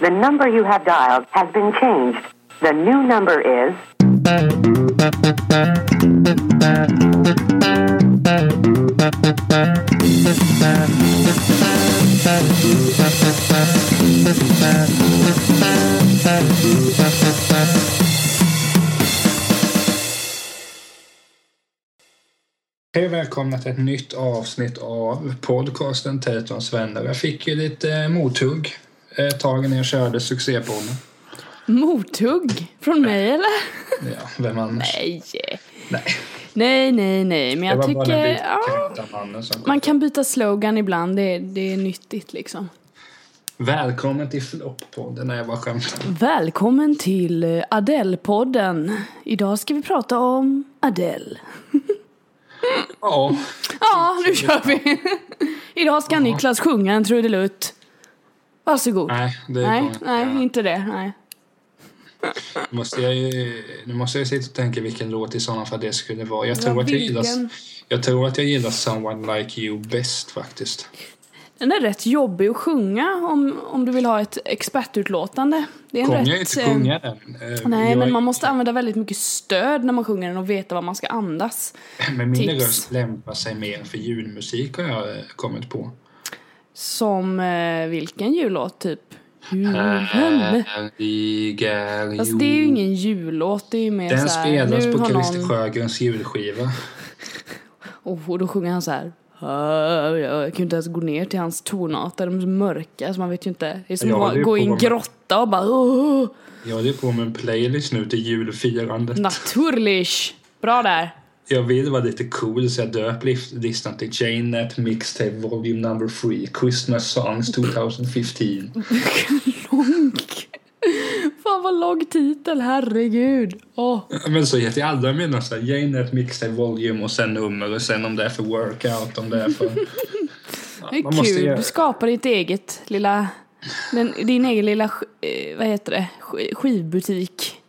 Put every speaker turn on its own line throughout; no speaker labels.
The number you have dialed has been changed. The new number is
Hej och välkomna till ett nytt avsnitt av podcasten Tetons vänner. Jag fick ju lite eh, mothugg ett tag när jag körde succépodden.
Mothugg? Från mig eller?
Ja, vem annars?
Nej.
Nej.
Nej, nej, nej. Men
Det
jag
var
tycker... Ja,
som
man kan byta slogan ibland. Det är, det är nyttigt liksom.
Välkommen till Flopp-podden. Nej, jag bara skämtar.
Välkommen till eh, Adele-podden. Idag ska vi prata om Adele.
Ja,
Ja, nu kör vi. Idag ska Niklas sjunga en trudelutt. Varsågod.
nej, det
nej, nej, inte det. Nej.
Nu måste jag ju, nu måste jag sitta och tänka vilken låt i sådana fall det skulle vara. Jag tror, att jag, gillar, jag tror att jag gillar Someone Like You bäst faktiskt.
Den är rätt jobbig att sjunga om, om du vill ha ett expertutlåtande. Det är en rätt,
inte
eh,
sjunga den? Eh,
Nej,
jag,
men man måste använda väldigt mycket stöd när man sjunger den och veta vad man ska andas.
Men min
tips.
röst lämpar sig mer för julmusik har jag eh, kommit på.
Som eh, vilken jullåt typ? Julen. Fast det är ju ingen jullåt, det är ju mer
Den
så här,
spelas
nu
på Christer
någon...
Sjögrens julskiva.
Och då sjunger han så här. "Ah, Jag kan ju inte ens gå ner till hans tonarter, de är så mörka så man vet ju inte. Det är som att gå i en
med-
grotta och bara oh,
Jag håller på med en playlist nu till julfirandet.
Naturlich! Bra där.
Jag vill vara lite cool så jag döper listan till Janet Mixtape Volume Number 3 Christmas Songs 2015.
Vad lång titel, herregud. Åh.
Men så heter alla mina så här Janet Mixtape Volume och sen nummer och sen om det är för workout, om det är för...
Det är kul.
göra-
Du skapar ditt eget lilla... Den, din egen lilla, eh, vad heter det, Sk- skivbutik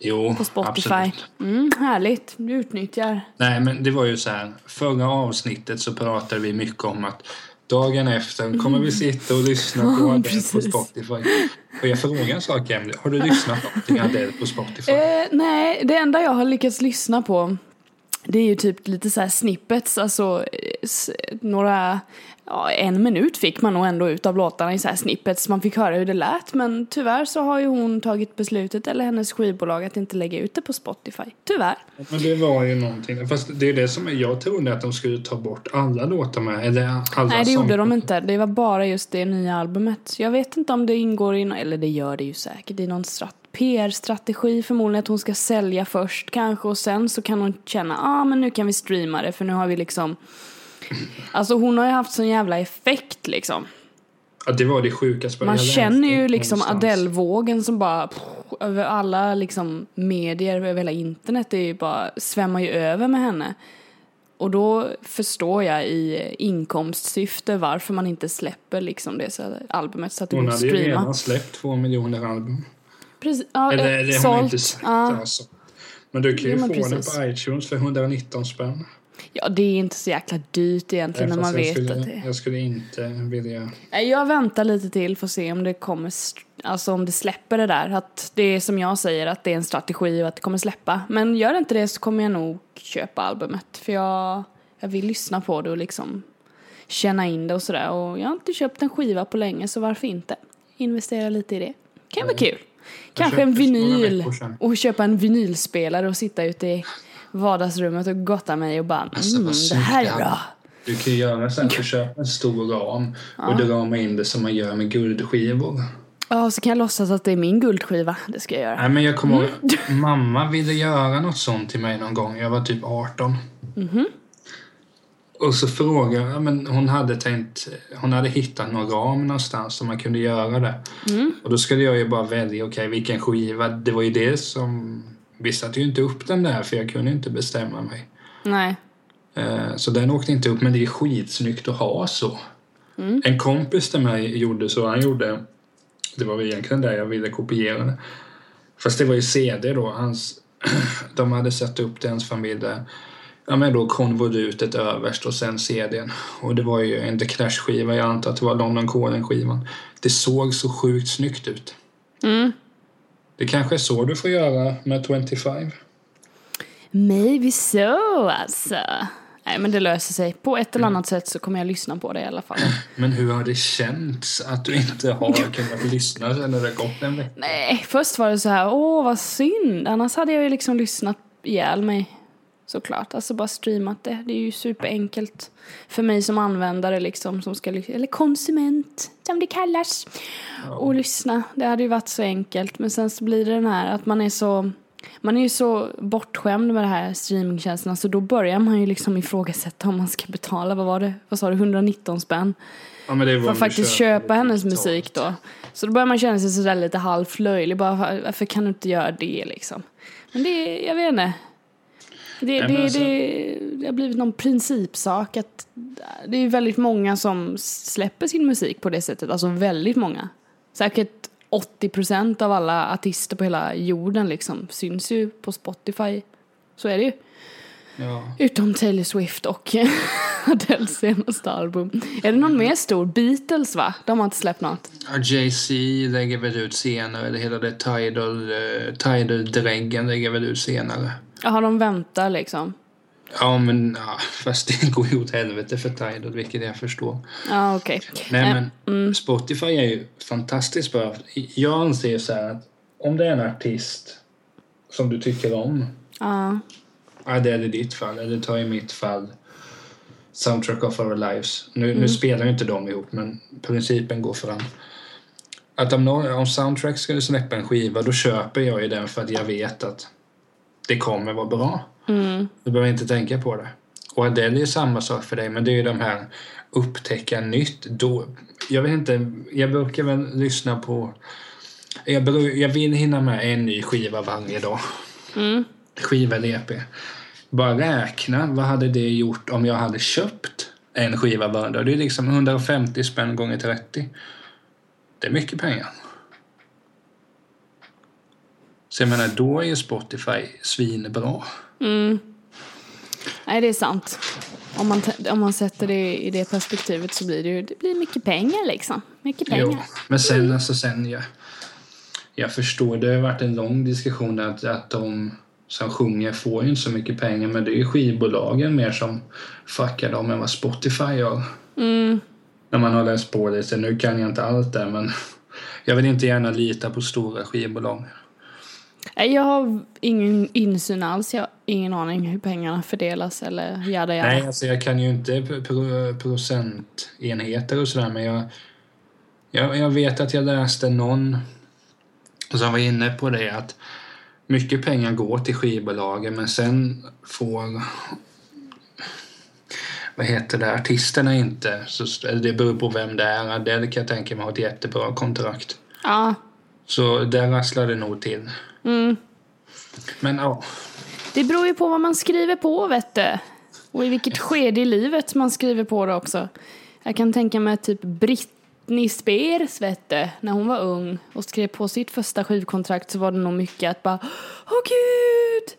Jo,
på Spotify.
absolut.
Mm, härligt, du utnyttjar.
Nej, men det var ju så här. Förra avsnittet så pratade vi mycket om att dagen efter kommer vi sitta och lyssna på
Ja,
Adele på. Spotify. Och jag frågar en sak, Emily. Har du lyssnat någonting Adele på Spotify?
Eh, nej, det enda jag har lyckats lyssna på det är ju typ lite så här snippets, alltså några, ja en minut fick man nog ändå ut av låtarna i så här snippets, man fick höra hur det lät men tyvärr så har ju hon tagit beslutet, eller hennes skivbolag, att inte lägga ut det på Spotify. Tyvärr.
Men det var ju någonting. Fast det är det som är, jag trodde att de skulle ta bort alla låtar med. Eller alla
Nej det gjorde de inte, det var bara just det nya albumet. Jag vet inte om det ingår i, eller det gör det ju säkert, i någon strat- PR-strategi förmodligen att hon ska sälja först kanske och sen så kan hon känna, ah, men nu kan vi streama det för nu har vi liksom Alltså hon har ju haft sån jävla effekt liksom.
Ja, det var det sjukaste.
Man känner ju liksom. Adele-vågen som bara pff, över alla liksom medier, över hela internet, det är ju bara svämmar ju över med henne. Och då förstår jag i inkomstsyfte varför man inte släpper liksom det så albumet så att det
Hon
går att
hade ju
streama.
redan släppt två miljoner album.
Precis, ja,
Eller
eh,
det har inte sagt
Ja.
alltså. Men du kan ju
men
få den
precis.
på iTunes för 119 spänn.
ja, det är inte så jäkla dyrt egentligen när
Fast
man vet
skulle,
att det
Jag skulle inte vilja...
Nej, Jag väntar lite till för att se om det kommer, alltså om det släpper det där. Att det är som jag säger, att det är en strategi och att det kommer släppa. Men gör det inte det så kommer jag nog köpa albumet. För jag, jag vill lyssna på det och liksom känna in det och sådär. Och jag har inte köpt en skiva på länge så varför inte? Investera lite i det. Kan vara kul. Kanske en vinyl och köpa en vinylspelare och sitta ute i vardagsrummet och gotta mig och bara
Alltså,
mm, det här är bra.
Du kan ju göra så här, du köper en stor ram och du ramar in det som man gör med guldskivor.
Ja, så kan jag låtsas att det är min guldskiva. Det ska jag göra.
Nej men jag kommer ihåg,
Mm.
mamma ville göra något sånt till mig någon gång. Jag var typ 18.
Mhm.
Och så frågade jag, ja, men hon hade tänkt, hon hade hittat någon ram någonstans som man kunde göra det.
Mm.
Och då skulle jag ju bara välja, okej vilken skiva. Det var ju det som, vi satte ju inte upp den där för jag kunde inte bestämma mig.
Nej.
Eh, Så den åkte inte upp, men det är skitsnyggt att ha så.
Mm.
En kompis till mig gjorde så, han gjorde, det var väl egentligen det jag ville kopiera det. Fast det var ju CD då, hans, de hade satt upp det hans familj där. Ja, men då konvolutet överst och sen CDn. Och det var ju en The Clash-skiva, jag antar att det var London Calling-skivan. Det såg så sjukt snyggt ut.
Mm.
Det kanske är så du får göra med 25.
Maybe so alltså. Nej men det löser sig. På ett eller annat sätt så kommer jag lyssna på det i alla fall.
Men hur har det känts att du inte har kunnat lyssna sen det gått en vecka?
Nej, först var det så här, åh vad synd. Annars hade jag ju liksom lyssnat ihjäl mig. Såklart, alltså bara streamat det. Det är ju superenkelt för mig som användare liksom, som ska, eller konsument som det kallas, och lyssna. Det hade ju varit så enkelt. Men sen så blir det den här att man är så, man är ju så bortskämd med det här streamingtjänsterna så då börjar man ju liksom ifrågasätta om man ska betala, vad var det, vad sa du, 119 spänn?
Ja,
För att faktiskt köpa hennes musik då. Så då börjar man känna sig sådär lite halvt löjlig. Bara, varför kan du inte göra det liksom? Men det, jag vet inte. Det, det,
alltså-
det, det har blivit någon principsak att det är väldigt många som släpper sin musik på det sättet. Alltså väldigt många. Säkert 80 procent av alla artister på hela jorden liksom syns ju på Spotify. Så är det ju.
Ja.
Utom Taylor Swift och Adeles senaste album. Är det någon mer stor? Beatles va? De har inte släppt något.
Ja, Jay-Z lägger väl ut senare, eller hela det Tidal, eh, Tidal-dräggen lägger väl ut senare.
Jaha, de väntar liksom.
Ja, men ja, fast det går ju åt helvete för Tidal, vilket jag förstår.
Ja, okej.
Nej,
Eh,
men Spotify är ju fantastiskt bra. Jag anser så här att om det är en artist som du tycker om,
Ja.
ja, det är i ditt fall, eller ta i mitt fall Soundtrack of Our Lives. Nu, nu spelar ju inte de ihop, men principen går fram. Att om, någon, om Soundtrack skulle släppa en skiva, då köper jag ju den för att jag vet att det kommer vara bra.
Mm.
Du behöver inte tänka på det. Och Adele är ju samma sak för dig, men det är ju de här upptäcka nytt. Då, jag vet inte, jag brukar väl lyssna på... Jag, bru- jag vill hinna med en ny skiva varje dag.
Mm.
Skiva eller EP. Bara räkna, vad hade det gjort om jag hade köpt en skiva varje dag? Det är liksom 150 spänn gånger 30. Det är mycket pengar. Så jag menar, då är ju Spotify svinbra.
Mm. Nej, det är sant. Om man, om man sätter det i det perspektivet så blir det ju det blir mycket pengar liksom. Mycket pengar.
Jo, men sen alltså sen jag, jag förstår, det har varit en lång diskussion att, att de som sjunger får ju inte så mycket pengar men det är ju skivbolagen mer som fuckar dem än vad Spotify gör.
Mm.
När man har läst på lite, nu kan jag inte allt där men jag vill inte gärna lita på stora skivbolag.
Nej, Jag har ingen insyn alls. Jag har ingen aning hur pengarna fördelas eller jada jada.
Nej, alltså jag kan ju inte pro- pro- procentenheter och sådär men jag, jag, jag vet att jag läste någon som var inne på det att mycket pengar går till skivbolagen men sen får vad heter det, artisterna inte. Så, det beror på vem det är. Adele kan jag tänka mig har ett jättebra kontrakt.
Ja.
Så där rasslar det nog till.
Mm.
Men ja,
Det beror ju på vad man skriver på, vet du. Och i vilket skede i livet man skriver på det också. Jag kan tänka mig typ Britney Spears, vet du, när hon var ung och skrev på sitt första skivkontrakt så var det nog mycket att bara Åh gud!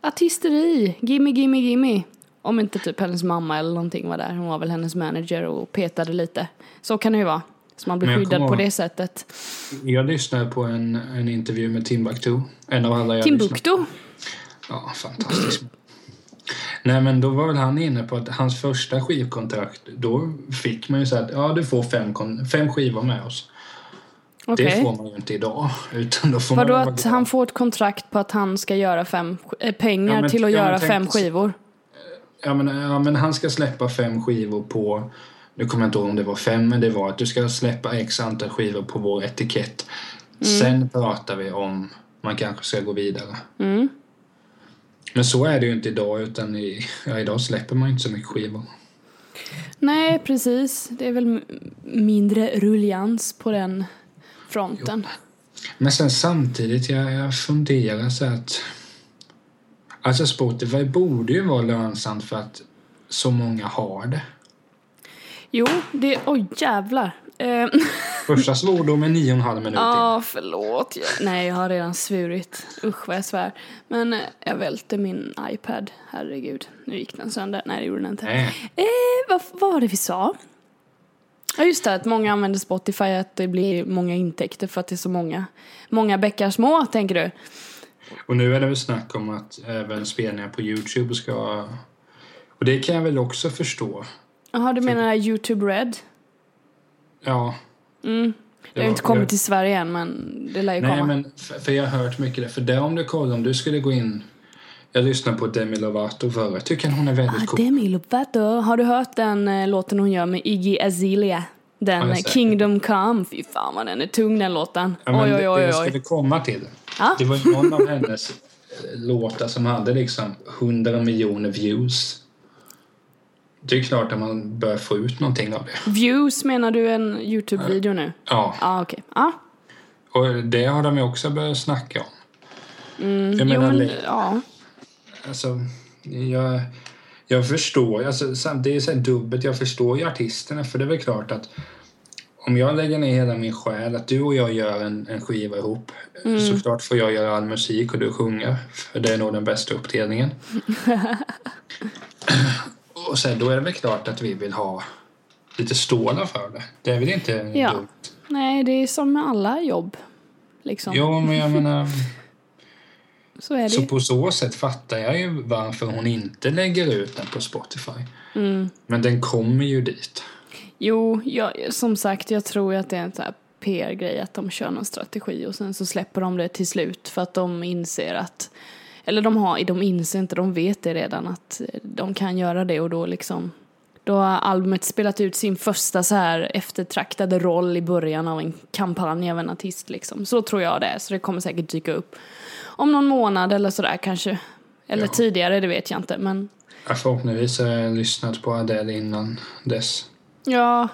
Artisteri! Gimme, gimme, gimme! Om inte typ hennes mamma eller någonting var där. Hon var väl hennes manager och petade lite. Så kan det ju vara. Så man blir skyddad på det sättet.
jag lyssnade på en, en intervju med Timbuktu. En av alla jag
Timbuktu!
Ja, fantastiskt. Nej, men då var väl han inne på att hans första skivkontrakt, då fick man ju säga att ja, du får fem, fem skivor med oss.
Okej.
Det får man ju inte idag. Utan då får
Vadå
man
att han får ett kontrakt på att han ska göra fem äh, pengar
Ja, men-
till att
ja,
göra
tänk
fem skivor?
Ja men, ja, men han ska släppa fem skivor på... Nu kommer jag inte ihåg om det var fem, men det var att du ska släppa x antal skivor på vår etikett. Sen pratar vi om man kanske ska gå vidare.
Mm.
Men så är det ju inte idag, utan i, ja, idag släpper man inte så mycket skivor.
Nej, precis. Det är väl mindre rullians på den fronten.
Men sen samtidigt, jag, jag funderar så att... Alltså Spotify borde ju vara lönsamt för att så många har det.
Jo, det... Oj, jävlar. Eh,
Första svordomen nio och en halv minut in.
Ja, förlåt. Jag, nej, jag har redan svurit. Usch vad jag svär. Men eh, jag välte min iPad. Herregud. Nu gick den sönder. Nej, det gjorde den inte.
Nej.
Eh, vad, vad var det vi sa? Ja, just det. Att många använder Spotify. Att det blir många intäkter för att det är så många. Många bäckar små, tänker du?
Och nu är det väl snack om att även spelningar på Youtube ska... Och det kan jag väl också förstå.
Jaha, du menar YouTube Red?
Ja.
Mm. Det har inte kommit till Sverige än, men det lär ju
Nej,
komma.
men för, för jag har hört mycket det. För det om du kollar, om du skulle gå in... Jag lyssnade på Demi Lovato förra. Jag tycker hon är väldigt
Ah,
cool.
Demi Lovato. Har du hört den eh, låten hon gör med Iggy Azalea? Den
Ja,
eh. Kingdom Come. Fy fan vad den är tung den låten.
Ja, men
oj, oj,
det- det
oj,
jag
oj.
skulle komma till.
Ja.
Det var ju någon av hennes eh, låtar som hade liksom 100 miljoner views. Det är klart att man bör få ut någonting av det.
Views menar du en YouTube-video nu?
Ja,
ah, okej. Ja.
och det har de ju också börjat snacka om.
Mm,
Jag
jo,
menar,
men,
le-
ja.
Alltså, jag, jag förstår, alltså, det är så dubbelt, jag förstår ju artisterna för det är väl klart att om jag lägger ner hela min själ, att du och jag gör en, en skiva ihop, såklart får jag göra all musik och du sjunger, för det är nog den bästa uppdelningen. och sen då är det väl klart att vi vill ha lite stålar för det. Det är väl inte
Ja.
dumt?
Nej, det är som med alla jobb. Liksom.
Jo, men jag menar,
Så är det
så på så sätt fattar jag ju varför hon inte lägger ut den på Spotify.
Mm.
Men den kommer ju dit.
Jo, jag, som sagt, jag tror att det är en sån här PR-grej att de kör någon strategi och sen så släpper de det till slut för att de inser att eller de har, de inser inte, de vet det redan att eh, de kan göra det och då liksom då har albumet spelat ut sin första så här eftertraktade roll i början av en kampanj av en artist liksom. Så tror jag det är, så det kommer säkert dyka upp om någon månad eller sådär kanske. Eller
Ja.
tidigare, det vet jag inte men
Ja, förhoppningsvis har jag lyssnat på Adele innan dess.
ja,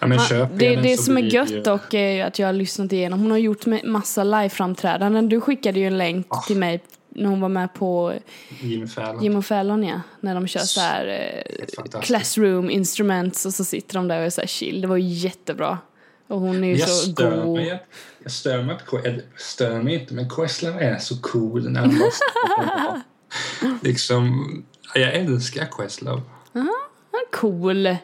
Ja, men köp
det, det som är gött dock är ju att jag har lyssnat igenom. Hon har gjort massa liveframträdanden. Du skickade ju en länk
Ah.
till mig när hon var med på
Jimmy Fallon.
Jim och Fallon ja. När de kör så här eh, classroom instruments och så sitter de där och är så här chill. Det var ju jättebra. Och hon är ju
jag
så
stör
god.
mig. Jag stör mig, eller stör mig inte, men Questlove är så cool när han. Liksom, jag älskar Questlove.
Han är cool.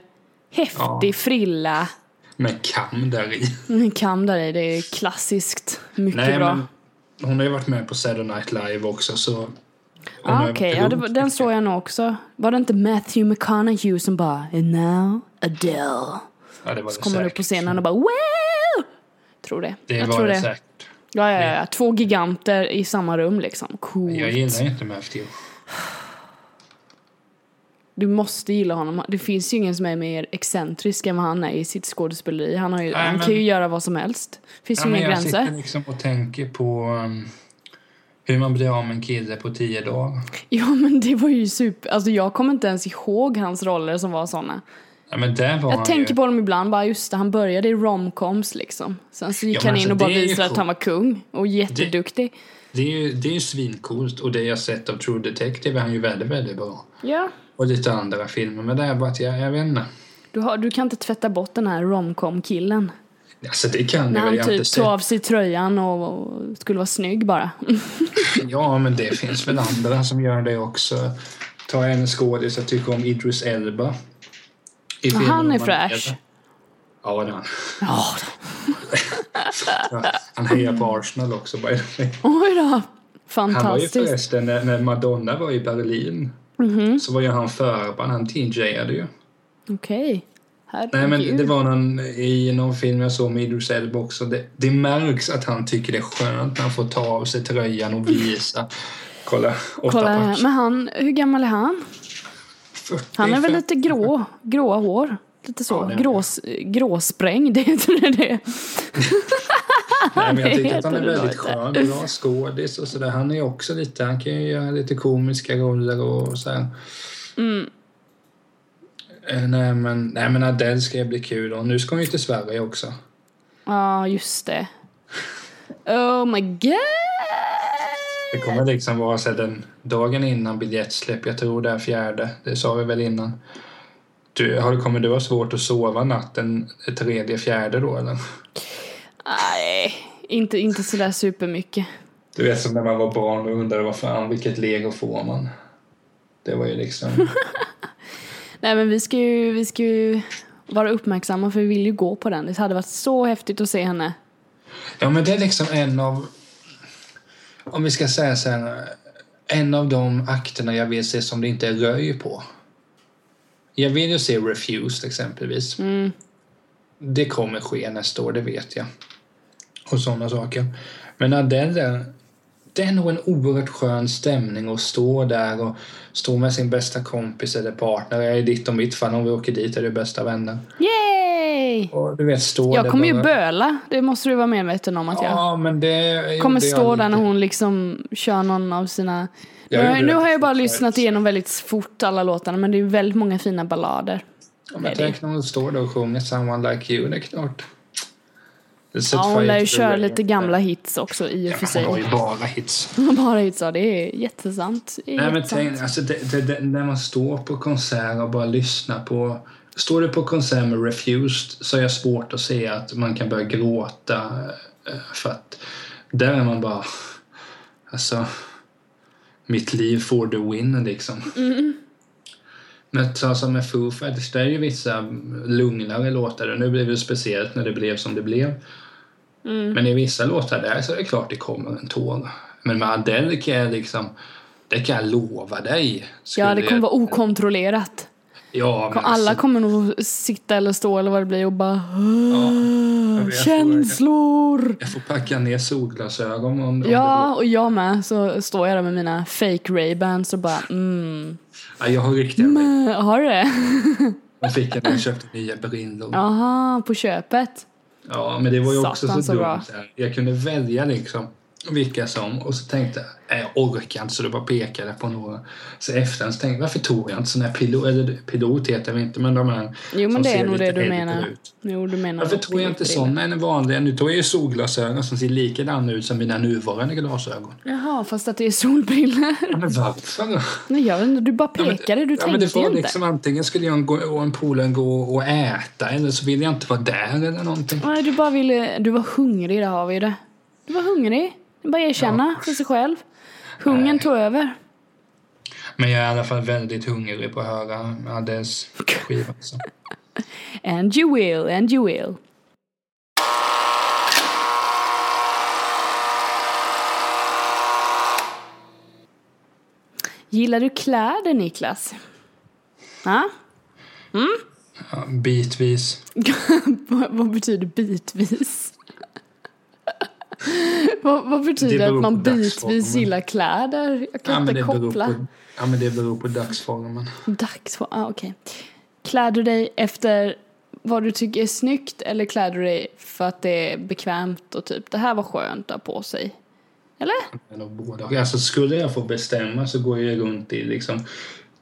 Häftig
Ja.
frilla.
Med kam där i.
En kam där i, det är klassiskt. Mycket
Nej,
bra.
men hon har ju varit med på Saturday Night Live också så...
Ah, Okej,
gjort
ja, det den såg jag nog också. Var det inte Matthew McConaughey som bara And now Adele?
Ja, det var
Så
det
kommer du upp på scenen och bara wow! Tror det.
Det
jag
var
tror
det
det.
säkert.
Ja, ja, ja. Två giganter i samma rum liksom. Coolt.
Jag gillar inte Matthew.
Du måste gilla honom. Det finns ju ingen som är mer excentrisk än vad han är i sitt skådespeleri. Han, har ju,
Nej,
han
men-
kan ju göra vad som helst. finns
Ja,
ju
men
inga
jag
gränser.
sitter liksom och tänker på um, hur man blir av med en kille på tio dagar.
Ja, men det var ju super... Alltså jag kommer inte ens ihåg hans roller som var såna.
Ja, men där var
Jag tänker
ju,
på dem ibland, bara just det, han började i romcoms liksom. Sen så gick
Ja,
han in
alltså,
och bara
det
visade att han var kung och jätteduktig.
det är ju det är ju svincoolt och det jag sett av True Detective är han ju väldigt, väldigt bra.
Ja.
Och lite andra filmer, men det är bara att jag, jag vet inte.
Du, har, du kan inte tvätta bort den här romcom-killen.
Alltså det kan
När
jag väl,
han typ tog av sig tröjan och, och skulle vara snygg bara.
Ja, men det finns väl andra som gör det också. Ta en skådis jag tycker om, Idris Elba. I filmen
han är fräsch.
Ja, det är han.
Ja,
Ja, han hejar på Arsenal också. by the way.
oj då.
Han var ju
Fantastiskt.
förresten, när Madonna var i Berlin,
Mhm.
så var ju han förband, han TJade ju.
Okej.
Nej
Herregud.
men det var någon, i någon film jag såg med Idris Elba också, det, det märks att han tycker det är skönt när han får ta av sig tröjan och visa. Kolla, åtta
Kolla här. Men han, hur gammal är han?
40,
Han är väl
50.
lite grå, gråa hår. Lite så.
Ja, det är han.
Grås, gråsprängd, heter det det?
Nej, men jag
det
tycker att han är
det
väldigt skön, bra skådis och sådär. Han är också lite, han kan ju göra lite komiska roller och så här.
Mm.
Eh, Nej men, nej men Adele ska bli kul och nu ska hon ju till Sverige också.
Ja, just det. Oh my god!
Det kommer liksom vara så den dagen innan biljettsläpp, jag tror det är fjärde, det sa vi väl innan. Du, har, kommer du ha svårt att sova natten tredje, fjärde då eller?
Nej, inte, inte sådär supermycket.
Du vet som när man var barn och undrade vad fan, vilket lego får man? Det var ju liksom...
Nej men vi ska ju, vi ska ju vara uppmärksamma för vi vill ju gå på den. Det hade varit så häftigt att se henne.
Ja men det är liksom en av... Om vi ska säga så här. En av de akterna jag vill se som det inte är röj på. Jag vill ju se Refused exempelvis.
Mm.
Det kommer ske nästa år, det vet jag. Och sådana saker. Men Adele, det är nog en oerhört skön stämning att stå där och stå med sin bästa kompis eller partner. I ditt och mitt fall, om vi åker dit är det bästa vänner.
Yay!
Och du vet, stå
Jag
där
kommer ju böla, det måste du vara medveten om att jag
Ja, men det
kommer
gjorde jag
stå där när hon liksom kör någon av sina...
Jag
nu, har jag bara lyssnat igenom väldigt fort alla låtarna men det är väldigt många fina ballader.
Ja, men tänk när hon står där och sjunger Someone Like You, det är klart.
Ja, hon lär ju köra lite gamla hits också i och
Ja,
för
men
sig.
hon har ju bara hits.
Bara hits, ja det är jättesant. Det är
Nej, men
jättesant.
tänk, alltså det, det, det, när man står på konsert och bara lyssnar på... Står du på konsert med Refused så är det svårt att se att man kan börja gråta. eh, För att där är man bara... Alltså... Mitt liv får the win liksom. Men så som med Foo Fighters, det är ju vissa lugnare låtar. Nu blev det speciellt när det blev som det blev. Men i vissa låtar där så är det klart det kommer en tår. Men med Adele kan jag liksom... Det kan jag lova dig.
Ja, det kommer vara okontrollerat.
Ja, men
Alla
alltså,
kommer nog sitta eller stå eller vad det blir och bara
jag
"Åh,
vet,
Känslor!
Jag får packa ner solglasögon om, om
Ja, och jag med. Så står jag där med mina fake Ray-Bans och bara mm.
ja, Jag har riktiga...
mm. Har du det?
Jag fick jag när jag köpte nya brillor. Ja.
Jaha, på köpet.
Men det var ju också
Satan,
så,
så
dumt.
bra.
Jag kunde välja liksom vilka som och så tänkte jag, "Nej, jag orkar inte så då bara pekade på några. Så efterhand så tänkte jag, varför tog jag inte sån här pilot, eller pilot heter det inte, men de här
Jo, men det är nog det du menar.
ut.
Jo, du menar
Varför tog jag inte såna än vanliga? Nu tog jag ju solglasögon som ser likadana ut som mina nuvarande glasögon.
Jaha, fast att det är solbrillor.
Ja, men varför?
Nej, jag vet inte, du bara pekade, du
ja, men det
tänkte
var
inte.
liksom antingen skulle jag gå, och en polare gå och äta eller så ville jag inte vara där eller någonting.
Nej, du bara ville, du var hungrig, där har vi det. Du var hungrig. Bara erkänna för sig själv. Hungern tog över.
Men jag är i alla fall väldigt hungrig på att höra Adeles skiva. Så.
And you will, and you will. Gillar du kläder, Niklas? Ha?
Ja, bitvis.
vad betyder bitvis? vad, vad
Det
betyder
beror
att man bitvis
dagsformen.
gillar kläder? Jag kan
Ja
inte
det
koppla.
på, ja, men det beror på dagsformen.
Dagsform, ah, okej. Klär du dig efter vad du tycker är snyggt eller klär du dig för att det är bekvämt och typ det här var skönt att ha på sig? Eller?
Eller båda. Alltså, skulle jag få bestämma så går jag runt i liksom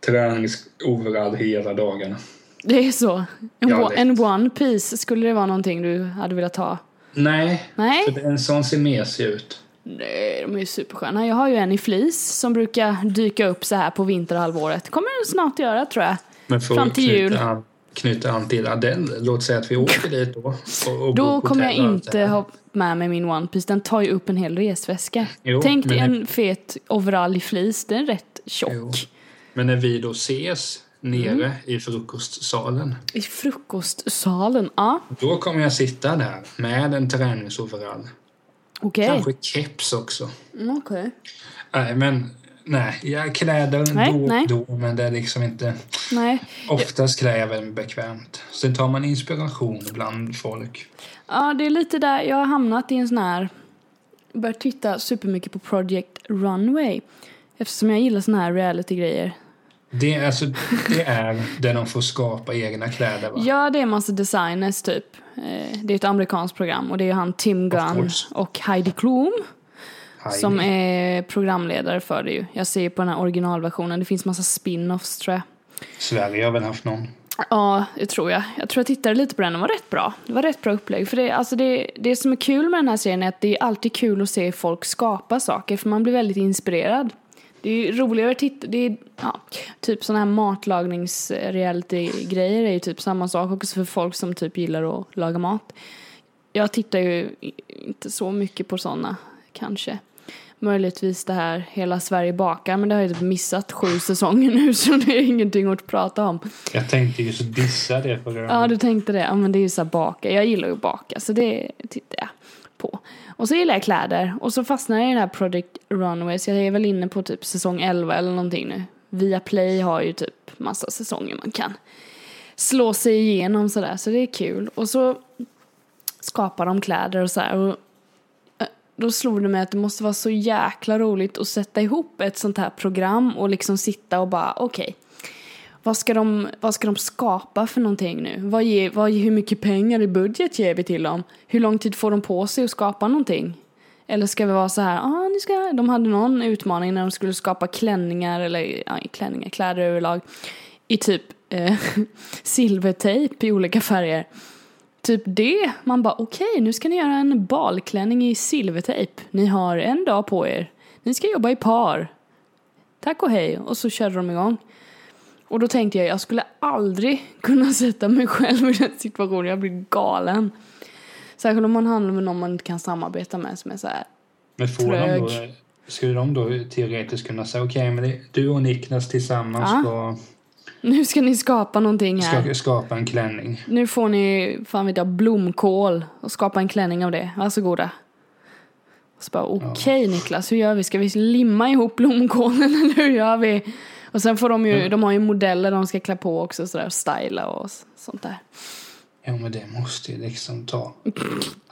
träningsoverall hela dagarna.
Det är så. En,
Ja,
en one piece, skulle det vara någonting du hade velat ha?
Nej,
Nej?
för en sån ser mesig ut.
Nej, de är ju supersköna. Jag har ju en i flis som brukar dyka upp så här på vinterhalvåret. kommer den snart göra tror jag.
Men för
Fram till jul.
knyta an, knyta an till Adele, låt säga att vi åker dit då. Och, och
Då kommer jag inte ha med mig min One Piece. Den tar ju upp en hel resväska.
Jo,
Tänk dig en fet overall i flis. Den är rätt tjock.
Jo. Men när vi då ses nere
Mm.
i frukostsalen.
I frukostsalen, ja.
Då kommer jag sitta där med en träningsoverall.
Okej.
Kanske keps också.
Mm, Okej.
Nej, men nej, jag kläder
Nej,
då och
nej.
då, men det är liksom inte...
Nej.
Oftast klär jag väl bekvämt. Sen tar man inspiration bland folk.
Ja, det är lite där jag har hamnat i en sån här... Börjat titta supermycket på Project Runway. Eftersom jag gillar såna här reality-grejer.
Det, är alltså, det är där de får skapa egna kläder va?
Ja, det är massa designers typ. Eh, Det är ett amerikanskt program och det är han Tim Gunn och Heidi Klum
Heidi.
som är programledare för det ju. Jag ser på den här originalversionen, det finns massa spin-offs tror jag.
Sverige har väl haft någon.
Ja, det tror jag. Jag tror jag tittade lite på den, den var rätt bra. Det var rätt bra upplägg. För det, alltså det, det som är kul med den här serien är att det är alltid kul att se folk skapa saker, för man blir väldigt inspirerad. Det är ju roligare att titta, det är ja, typ sådana här matlagnings-reality-grejer är ju typ samma sak också för folk som typ gillar att laga mat. Jag tittar ju inte så mycket på sådana, kanske. Möjligtvis det här Hela Sverige bakar, men det har jag typ missat sju säsonger nu så det är ingenting att prata om.
Jag tänkte just dissa det programmet.
Ja, du tänkte det. Ja, men det är ju så här baka. Jag gillar ju att baka, så det tittar jag på. Och så gillar jag kläder. Och så fastnar jag i den här Project Runway, så jag är väl inne på typ säsong 11 eller någonting nu. Via Play har ju typ massa säsonger man kan slå sig igenom sådär, så det är kul. Och så skapar de kläder och sådär. Och eh, då slog det mig att det måste vara så jäkla roligt att sätta ihop ett sånt här program och liksom sitta och bara okej. Okay, vad ska, de, vad ska de skapa för någonting nu? Vad ge, vad, hur mycket pengar i budget ger vi till dem? Hur lång tid får de på sig att skapa någonting? Eller ska vi vara så här, ah, ni ska, de hade någon utmaning när de skulle skapa klänningar eller ja, klänningar, kläder överlag i typ eh, silvertejp i olika färger. Typ det. Man bara okej, okay, nu ska ni göra en balklänning i silvertejp. Ni har en dag på er. Ni ska jobba i par. Tack och hej. Och så körde de igång. Och då tänkte jag, jag skulle aldrig kunna sätta mig själv i den situationen. Jag blir galen. Särskilt om man handlar med någon man inte kan samarbeta med som är så här
Men får trög. de då, skulle de då teoretiskt kunna säga okej, okay, men du och Niklas tillsammans ja. ska
nu ska ni skapa någonting här.
Ska skapa en klänning.
Nu får ni, fan vet jag, blomkål och skapa en klänning av det. Varsågoda. Och så bara, okej okay, ja. Niklas, hur gör vi? Ska vi limma ihop blomkålen eller hur gör vi? Och sen får de ju, mm. de har ju modeller de ska klä på också sådär, styla och sånt där.
Ja men det måste ju liksom ta...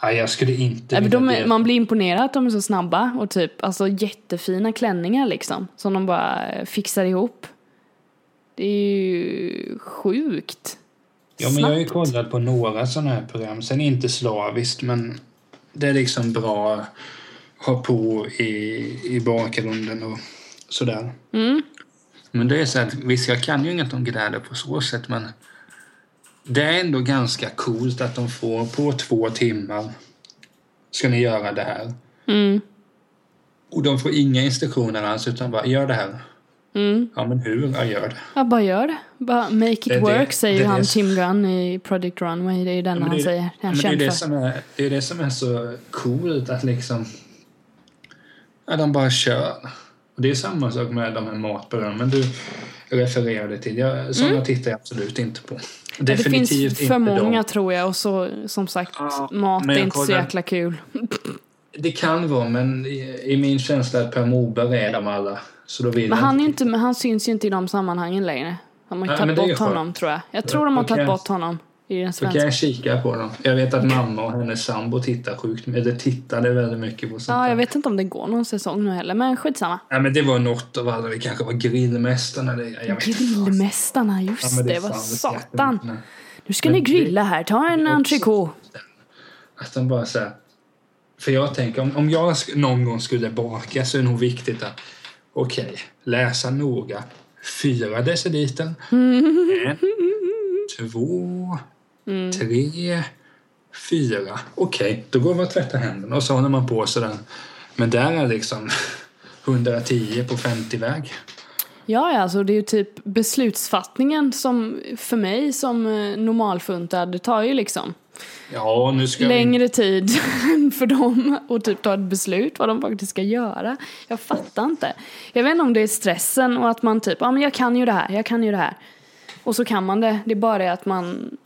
Nej jag skulle inte
Nej, de är, Man blir imponerad att de är så snabba och typ alltså jättefina klänningar liksom. Som de bara fixar ihop. Det är ju sjukt.
Ja, men jag har ju kollat på några sådana här program. Sen inte slaviskt, men det är liksom bra att ha på i, i bakgrunden och sådär.
Mm.
Men det är så att visst, jag kan ju inget om grädde på så sätt, men det är ändå ganska coolt att de får på två timmar ska ni göra det här.
Mm.
Och de får inga instruktioner alls, utan bara gör det här.
Mm.
Ja, men hur? Jag gör det.
Ja, bara gör det. Bara make it det, work, det, säger det, han Tim Gunn i Project Runway. Det är ju den ja, han säger. Han
men det, är det, som är, det är det som är så coolt, att liksom... Ja, de bara kör. Det är samma sak med de här matprogrammen du refererade till. Jag, sådana mm. tittar jag absolut inte på.
Definitivt det finns för många dem. tror jag och så som sagt, ja, mat är inte så jäkla kul.
Det kan vara, men i, i min känsla att Per Morberg är de alla. Så då vill
men han, inte, men han syns ju inte i de sammanhangen längre. De har ju tagit bort honom tror jag. Jag tror de har tagit bort honom. I den svenska.
Då kan jag kika på dem. Jag vet att mamma och hennes sambo tittar sjukt eller tittade väldigt mycket på sånt
Ja, jag vet inte om det går någon säsong nu heller, men skitsamma.
Nej, men det var något av alla. Det kanske var Grillmästarna. Det,
jag grillmästarna, just ja, det, det var satan. Nu ska men ni grilla här. Ta en entrecote.
Att de bara så här, För jag tänker, om, om jag någon gång skulle baka så är det nog viktigt att Okej, okay. läsa noga. Fyra deciliter. Mm. En, två, mm. tre, fyra. Okej, okay. då går man och tvättar händerna och så håller man på sådär. Men där är liksom 110 på 50-väg.
Ja, alltså det är ju typ beslutsfattningen som för mig som eh, normalfuntad, det tar ju liksom
Ja,
längre vi... tid för dem att typ ta ett beslut vad de faktiskt ska göra. Jag fattar inte. Jag vet inte om det är stressen och att man typ, ja men jag kan ju det här, jag kan ju det här. Och så kan man det. Det är bara det att man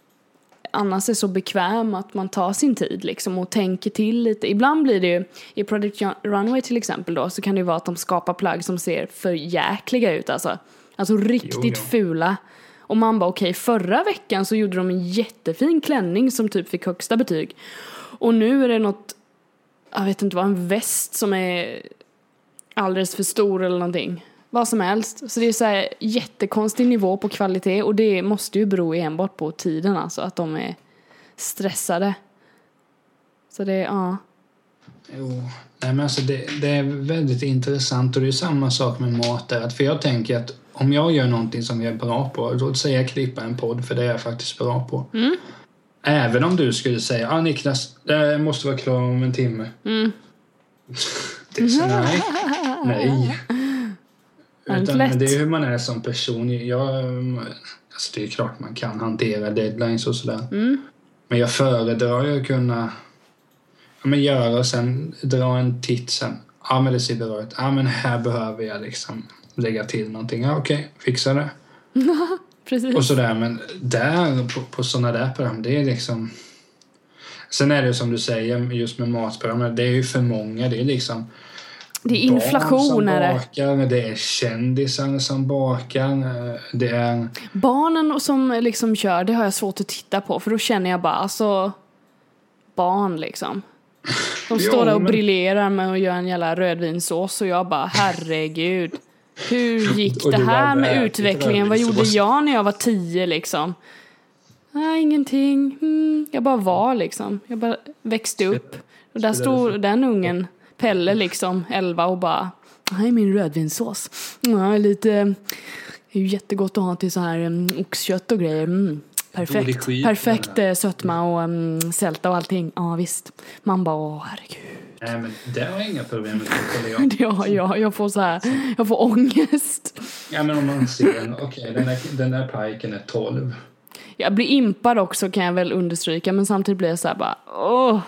annars är så bekväm att man tar sin tid liksom och tänker till lite. Ibland blir det ju, i Project Runway till exempel då, så kan det ju vara att de skapar plagg som ser för jäkliga ut alltså. Alltså riktigt jo, jo. fula. Och man bara okej, okay, förra veckan så gjorde de en jättefin klänning som typ fick högsta betyg. Och nu är det något, jag vet inte vad, en väst som är alldeles för stor eller någonting. Vad som helst. Så det är så här jättekonstig nivå på kvalitet och det måste ju bero enbart på tiden alltså, att de är stressade. Så det, ja.
Jo, nej men alltså det, det är väldigt intressant och det är samma sak med mat där. För jag tänker att om jag gör någonting som jag är bra på, säger jag klippa en podd för det är jag faktiskt bra på.
Mm.
Även om du skulle säga, ah Niklas, det måste vara klar om en timme.
Mm.
det är så, nej, nej. Utan, det är hur man är som person. Jag, alltså det är klart man kan hantera deadlines och sådär.
Mm.
Men jag föredrar ju att kunna ja, men göra och sen dra en titt sen. Ja men det ser bra ut. Ja men här behöver jag liksom lägga till någonting. Ja okej, fixa det.
Precis.
Och sådär men där på, på sådana där program det är liksom Sen är det som du säger just med matprogram, det är ju för många. Det är liksom
det är inflation
barn som bakar, det är kändisar som bakar, eh, det är...
Barnen som liksom kör, det har jag svårt att titta på för då känner jag bara alltså barn liksom. De står där och
men-
briljerar med att göra en jävla rödvinssås och jag bara herregud. Hur gick det här med
"Äh,
utvecklingen? Vad gjorde
rödvinssås."
jag när jag var tio liksom? Nej, ingenting. Mm, jag bara var liksom. Jag bara växte upp. Och där stod den ungen, Pelle liksom, 11 och bara här är min rödvinssås. Ja, lite, det är ju jättegott att ha till så här um, oxkött och grejer. Mm, perfekt,
skit,
perfekt
den
eh, sötma och um, sälta och allting. Ja visst. Man bara åh herregud.
Nej men det har jag inga problem med.
Det har jag. Jag får så här, jag får ångest.
Ja men om man ser en, okej den, där, den där piken är 12.
Jag blir impad också kan jag väl understryka men samtidigt blir jag så här bara åh.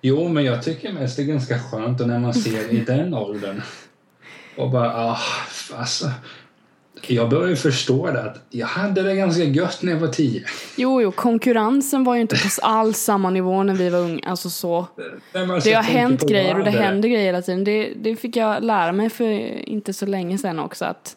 Jo men jag tycker mest det är ganska skönt och när man ser i den åldern och bara ah, alltså. Jag börjar ju förstå det att jag hade det ganska gött när jag var 10.
Jo, jo, konkurrensen var ju inte på alls samma nivå när vi var unga. Alltså så.
Man
Det har hänt grejer och det händer grejer hela tiden. Det, det fick jag lära mig för inte så länge sedan också att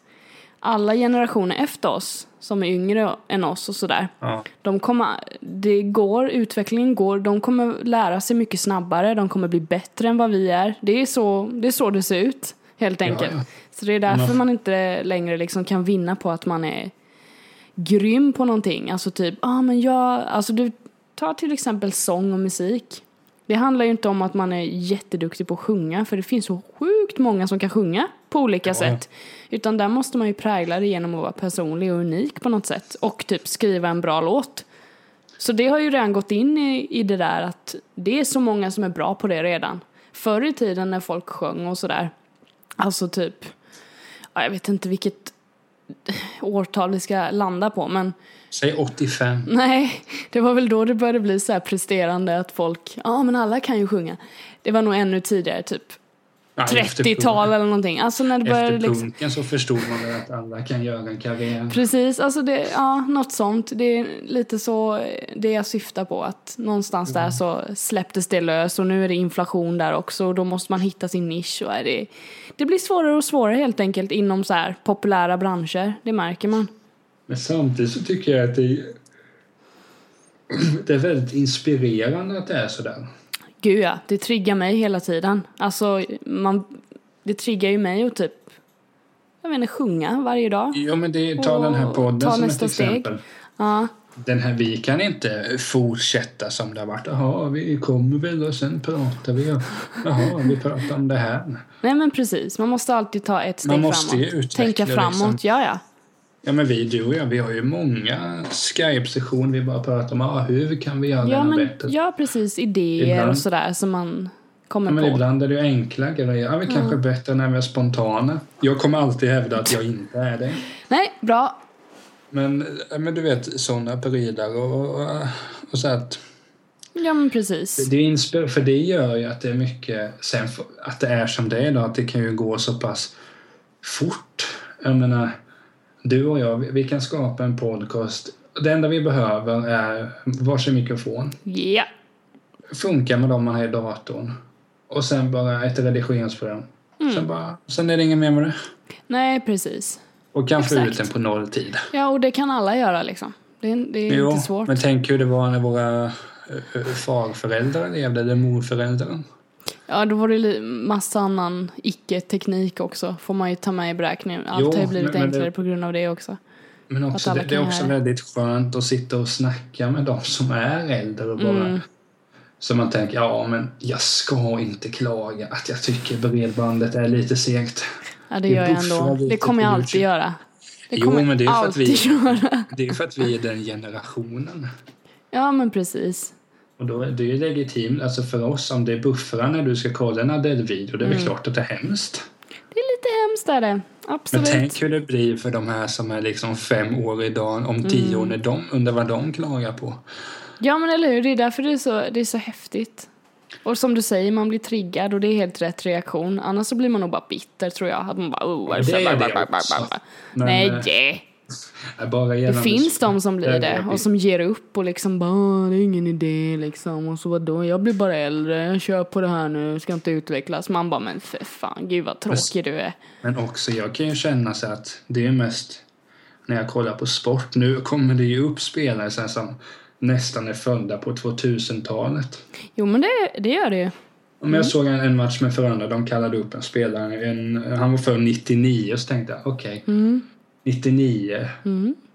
alla generationer efter oss som är yngre än oss och sådär.
Ja.
De kommer, det går, utvecklingen går, de kommer lära sig mycket snabbare, de kommer bli bättre än vad vi är. Det är så det, är så det ser ut, helt enkelt.
ja.
Så det är därför
Man-
inte längre liksom kan vinna på att man är grym på någonting. Alltså typ, ja ah, men jag, alltså du tar till exempel sång och musik. Det handlar ju inte om att man är jätteduktig på att sjunga, för det finns så sjukt många som kan sjunga på olika
Ja.
sätt. Utan där måste man ju prägla det genom att vara personlig och unik på något sätt. Och typ skriva en bra låt. Så det har ju redan gått in i, i det där att det är så många som är bra på det redan. Förr i tiden när folk sjöng och sådär, alltså typ, ja, jag vet inte vilket årtal vi ska landa på, men
Säg 85.
nej, det var väl då det började bli så här presterande att folk, ja men alla kan ju sjunga. Det var nog ännu tidigare, typ 30-tal eller någonting. Alltså när det
Efter
började liksom
punken så förstod man väl att alla kan göra en karriär.
Precis, alltså det, ja, något sånt. Det är lite så det jag syftar på. Att någonstans där så släpptes det lös och nu är det inflation där också och då måste man hitta sin nisch. Och är det, det blir svårare och svårare helt enkelt inom så här populära branscher. Det märker man.
Men samtidigt så tycker jag att det det är väldigt inspirerande att det är sådär.
Gud ja, det triggar mig hela tiden. Alltså, man, det triggar ju mig att typ, jag vet inte, sjunga varje dag.
Ja men det, ta den här podden som ett exempel.
Ja,
Den här, vi kan inte fortsätta som det har varit. Jaha, vi kommer väl och sen pratar vi. Jaha, vi pratar om det här.
nej men precis. Man måste alltid ta ett steg
Man måste
framåt. Tänka framåt,
liksom.
ja ja.
Ja men vi, du och jag, vi har ju många Skype-sessioner. Vi bara pratar om ah, hur kan vi göra
Ja,
det
men,
bättre.
ja precis. Idéer
Ibland-
och sådär som man kommer
Ja, men
på.
ibland är det ju enkla grejer. Ja, vi kanske är bättre när vi är spontana. Jag kommer alltid hävda att jag inte är det.
Nej, bra.
Men, men du vet, sådana prylar och, och, och så att...
Ja, men precis.
Det inspir- för det gör ju att det är mycket, sen att det är som det är idag, att det kan ju gå så pass fort. Jag menar, du och jag, vi- kan skapa en podcast. Det enda vi behöver är varsin mikrofon.
Ja.
Funkar med dem man har i datorn. Och sen bara ett redigeringsprogram.
Mm.
Sen, bara, sen är det inget mer med det.
Nej, precis.
Och kan få ut den på nolltid.
Ja, och det kan alla göra liksom. Det är, det är
Jo,
inte svårt.
men tänk hur det var när våra eh, farföräldrar levde, eller morföräldrar.
Ja, då var det massa annan icke-teknik också. Får man ju ta med i beräkningen. Allt
Jo,
har ju blivit
men- men
enklare
det-
på grund av det också.
Men också, det, det är också
det.
väldigt skönt att sitta och snacka med de som är äldre och bara
Mm.
Så man tänker, ja men jag ska inte klaga att jag tycker bredbandet är lite segt.
Ja, det gör jag ändå. Det kommer jag alltid göra. Det
Jo, men det är för att vi-
göra.
Det är för att vi är den generationen.
Ja, men precis.
Och då är det ju legitimt, alltså för oss om det buffrar när du ska kolla en Adele-video, det är
Mm.
klart att det är hemskt.
Det är lite hemskt är det.
Men
Absolut.
tänk hur det blir för de här som är liksom fem år idag, om tio
Mm.
år, när de undrar vad de klagar på.
Ja men eller hur, det är därför det är, så, det är så häftigt. Och som du säger, man blir triggad och det är helt rätt reaktion. Annars så blir man nog bara bitter tror jag. Att man bara, oh,
det är
Bara,
det
bara, bara,
också.
bara.
Men,
Nej, Det finns de som blir det och som ger upp och liksom bara, "Åh, det är ingen idé liksom. Och så vadå, jag blir bara äldre, jag kör på det här nu, ska inte utvecklas. Man bara, men för fan, gud vad tråkig du är.
Men också, jag kan ju känna så att det är mest när jag kollar på sport. Nu kommer det ju upp spelare så som nästan är födda på 2000-talet.
Jo men det, det gör det ju.
Om jag såg en, en match med Frölunda, de kallade upp en spelare, en, han var född 99, så tänkte jag okej, 99,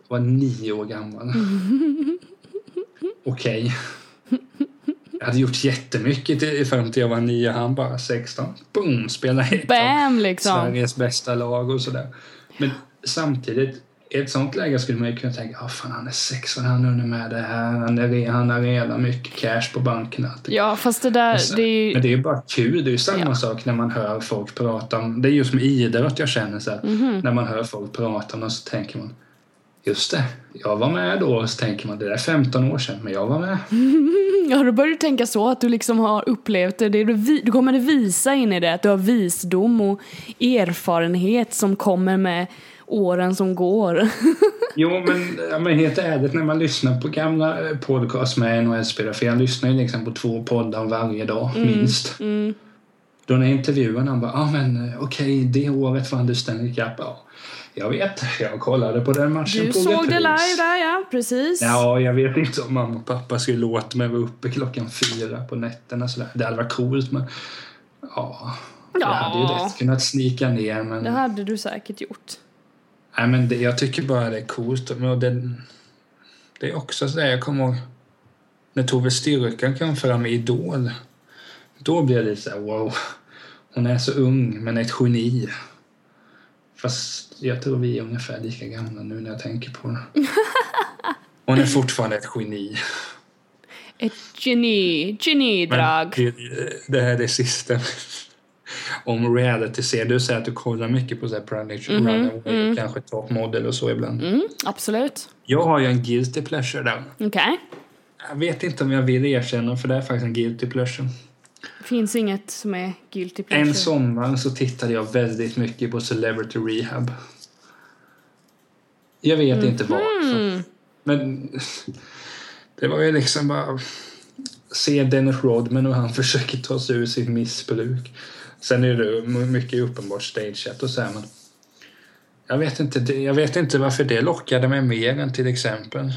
var nio år gammal. Okej. Jag hade gjort jättemycket till, fram till jag var nio, han bara 16. Boom! Spelade ett
Bam liksom.
Sveriges bästa lag och sådär. Men samtidigt, i ett sånt läge skulle man ju kunna tänka, ah, fan han är 16, han är med det här, han, är, han har redan mycket cash på banken.
Ja fast det där,
Så-
det är ju,
Men det är ju bara kul. Det är ju samma
Ja.
sak när man hör folk prata om... Det är just med idrott jag känner så att
Mhm.
när man hör folk prata om det så tänker man Just det, jag var med då. Och så tänker man det där är 15 år sedan, men jag var med.
Ja, då börjar du tänka så, att du liksom har upplevt det. det du, du kommer att visa in i det, att du har visdom och erfarenhet som kommer med åren som går.
Jo, men, ja, men helt ärligt, när man lyssnar på gamla eh, podcast med NHL-spelare, för jag lyssnar ju liksom på två poddar varje dag, minst. Då när intervjuaren han bara, ja ah, men eh, okej, det året vann du Stanley Cup. Ja, jag vet, jag kollade på den matchen
Du
på
såg det live där, ja. Precis.
Ja, jag vet inte om mamma och pappa skulle låta mig vara uppe klockan fyra på nätterna sådär. Det hade varit coolt, men ja, jag
Ja.
hade ju lätt kunnat snika ner, men
Det hade du säkert gjort.
Nej, men det, jag tycker bara det är coolt. Och det, det är också så där, jag kommer ihåg när Tove Styrkan kom fram i Idol. Då blev det lite så här, wow. Hon är så ung, men ett geni. Fast jag tror vi är ungefär lika gamla nu när jag tänker på det. Hon är fortfarande ett geni.
Ett geni,
Men
genidrag.
det, det här är det sista. Om reality-serier. Du säger att du kollar mycket på så här Project Runaway, kanske Top Model och så ibland.
Mm, absolut.
Jag har ju en guilty pleasure där.
Okej.
Jag vet inte om jag vill erkänna för det är faktiskt en guilty pleasure.
Det finns inget som är guilty pleasure.
En sommar så tittade jag väldigt mycket på Celebrity Rehab. Jag vet inte varför. Men det var ju liksom bara se Dennis Rodman och han försöker ta sig ur sitt missbruk. Sen är det mycket uppenbart stageat och så här, men jag vet, inte, jag vet inte varför det lockade mig mer än till exempel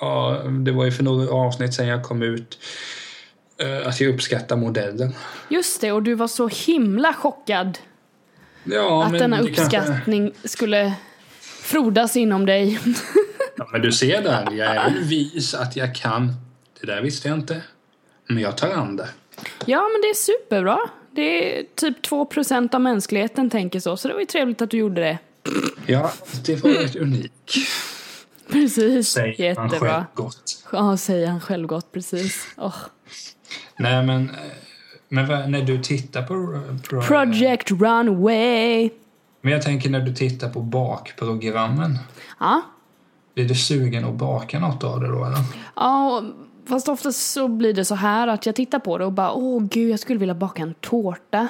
Ja, det var ju för några avsnitt sen jag kom ut eh, att jag uppskattar modellen.
Just det, och du var så himla chockad
Ja,
att denna
det kanske-
uppskattning skulle frodas inom dig.
Ja, men du ser där, jag är en vis att jag kan. Det där visste jag inte. Men jag tar an det.
ja, men det är superbra. Det är typ 2% av mänskligheten tänker så, så det var ju trevligt att du gjorde det.
Ja, det var rätt unikt.
Precis,
Säger
jättebra.
själv gott.
Ja, säger han självgott, precis. Åh.
Nej, men, eh, men när du tittar på... på
Project Runway.
Men jag tänker när du tittar på bakprogrammen.
Ja,
Blir du sugen att baka något av det då, eller?
Ja, fast oftast så blir det så här att jag tittar på det och bara åh gud jag skulle vilja baka en tårta.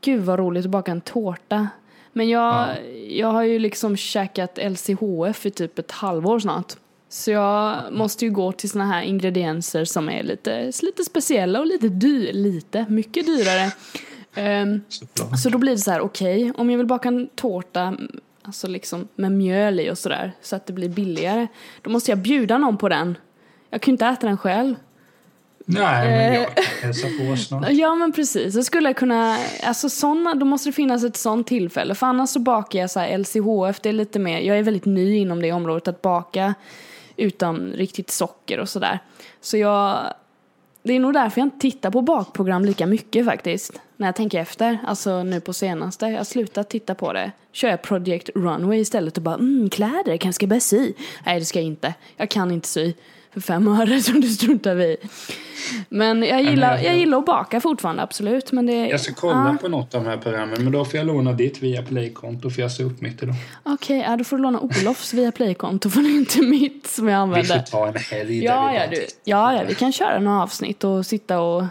Gud vad roligt att baka en tårta. Men jag, jag har ju liksom käkat LCHF i typ ett halvår snart. Så jag måste ju gå till såna här ingredienser som är lite, lite speciella och lite dyr, lite, mycket dyrare.
Såklart.
så då blir det så här, okej, om jag vill baka en tårta alltså liksom med mjöl i och sådär så att det blir billigare, då måste jag bjuda någon på den. Jag ju inte äta den själv.
Nej, men
Eh.
jag kan hälsa på snart.
Ja men precis, så skulle jag kunna, alltså såna, då måste det finnas ett sånt tillfälle. För annars så bakar jag så här LCHF, det är lite mer, jag är väldigt ny inom det området att baka utan riktigt socker och sådär. Så jag, det är nog därför jag inte tittar på bakprogram lika mycket faktiskt. När jag tänker efter, alltså nu på senaste. Jag har slutat titta på det. Kör jag Project Runway istället och bara mm, kläder, kanske ska jag börja sy? Nej det ska jag inte, jag kan inte sy. För fem öre som du struntar i. Men jag gillar,
jag-
jag gillar att baka fortfarande, absolut. Men det,
Jag ska kolla
ja.
på något av de här programmen men då får jag låna ditt via Playkonto för jag ser upp mitt idag.
Okej, ja, då får du låna Olofs via Playkonto för det är inte mitt som jag
Vi får
använder.
ta en helg
Ja, ja, du. ja, ja, vi kan köra några avsnitt och sitta och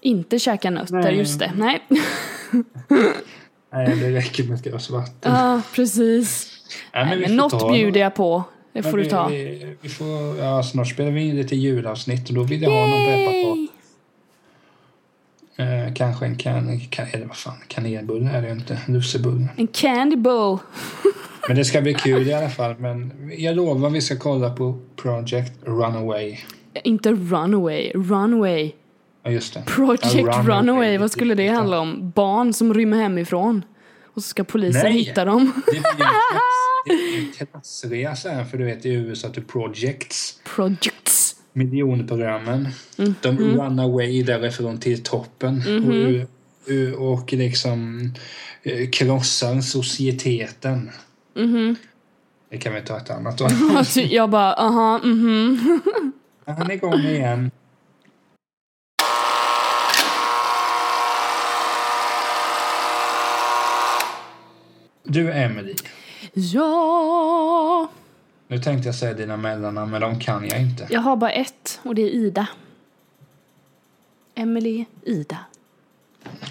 inte käka nötter,
Nej.
just det. Nej.
Nej, det räcker med ett glas vatten.
Ja, precis.
Nej,
Nej,
vi
men något
ta-
bjuder jag på. Det
Men
får du
vi,
ta.
Vi, vi får, ja, snart spelar vi in lite julavsnitt och då vill jag ha någon pepparkaka.
Yay!
Eh, kanske en kan, kan, eller vad fan, kanelbulle är det ju inte. Lussebulle.
En candy bowl.
Men det ska bli kul i alla fall. Men jag lovar vi ska kolla på Project Runaway.
Inte runaway, runway.
Ja, just det.
Project
Ja,
runaway,
Runaway,
vad skulle det handla om? Barn som rymmer hemifrån. Och så ska polisen
Nej.
hitta dem.
Det blir en klass- klassresa här för du vet i USA till Projects.
Projects.
miljonprogrammen.
Mm.
De run away därifrån till toppen.
Mm-hmm.
Och, och liksom eh, krossar societeten.
Mhm.
Det kan vi ta ett annat år.
Alltså, jag bara, aha, mhm.
Han är igång igen. Du Emily.
Ja.
Nu tänkte jag säga dina mellannamn men de kan jag inte.
Jag har bara ett och det är Ida. Emily Ida.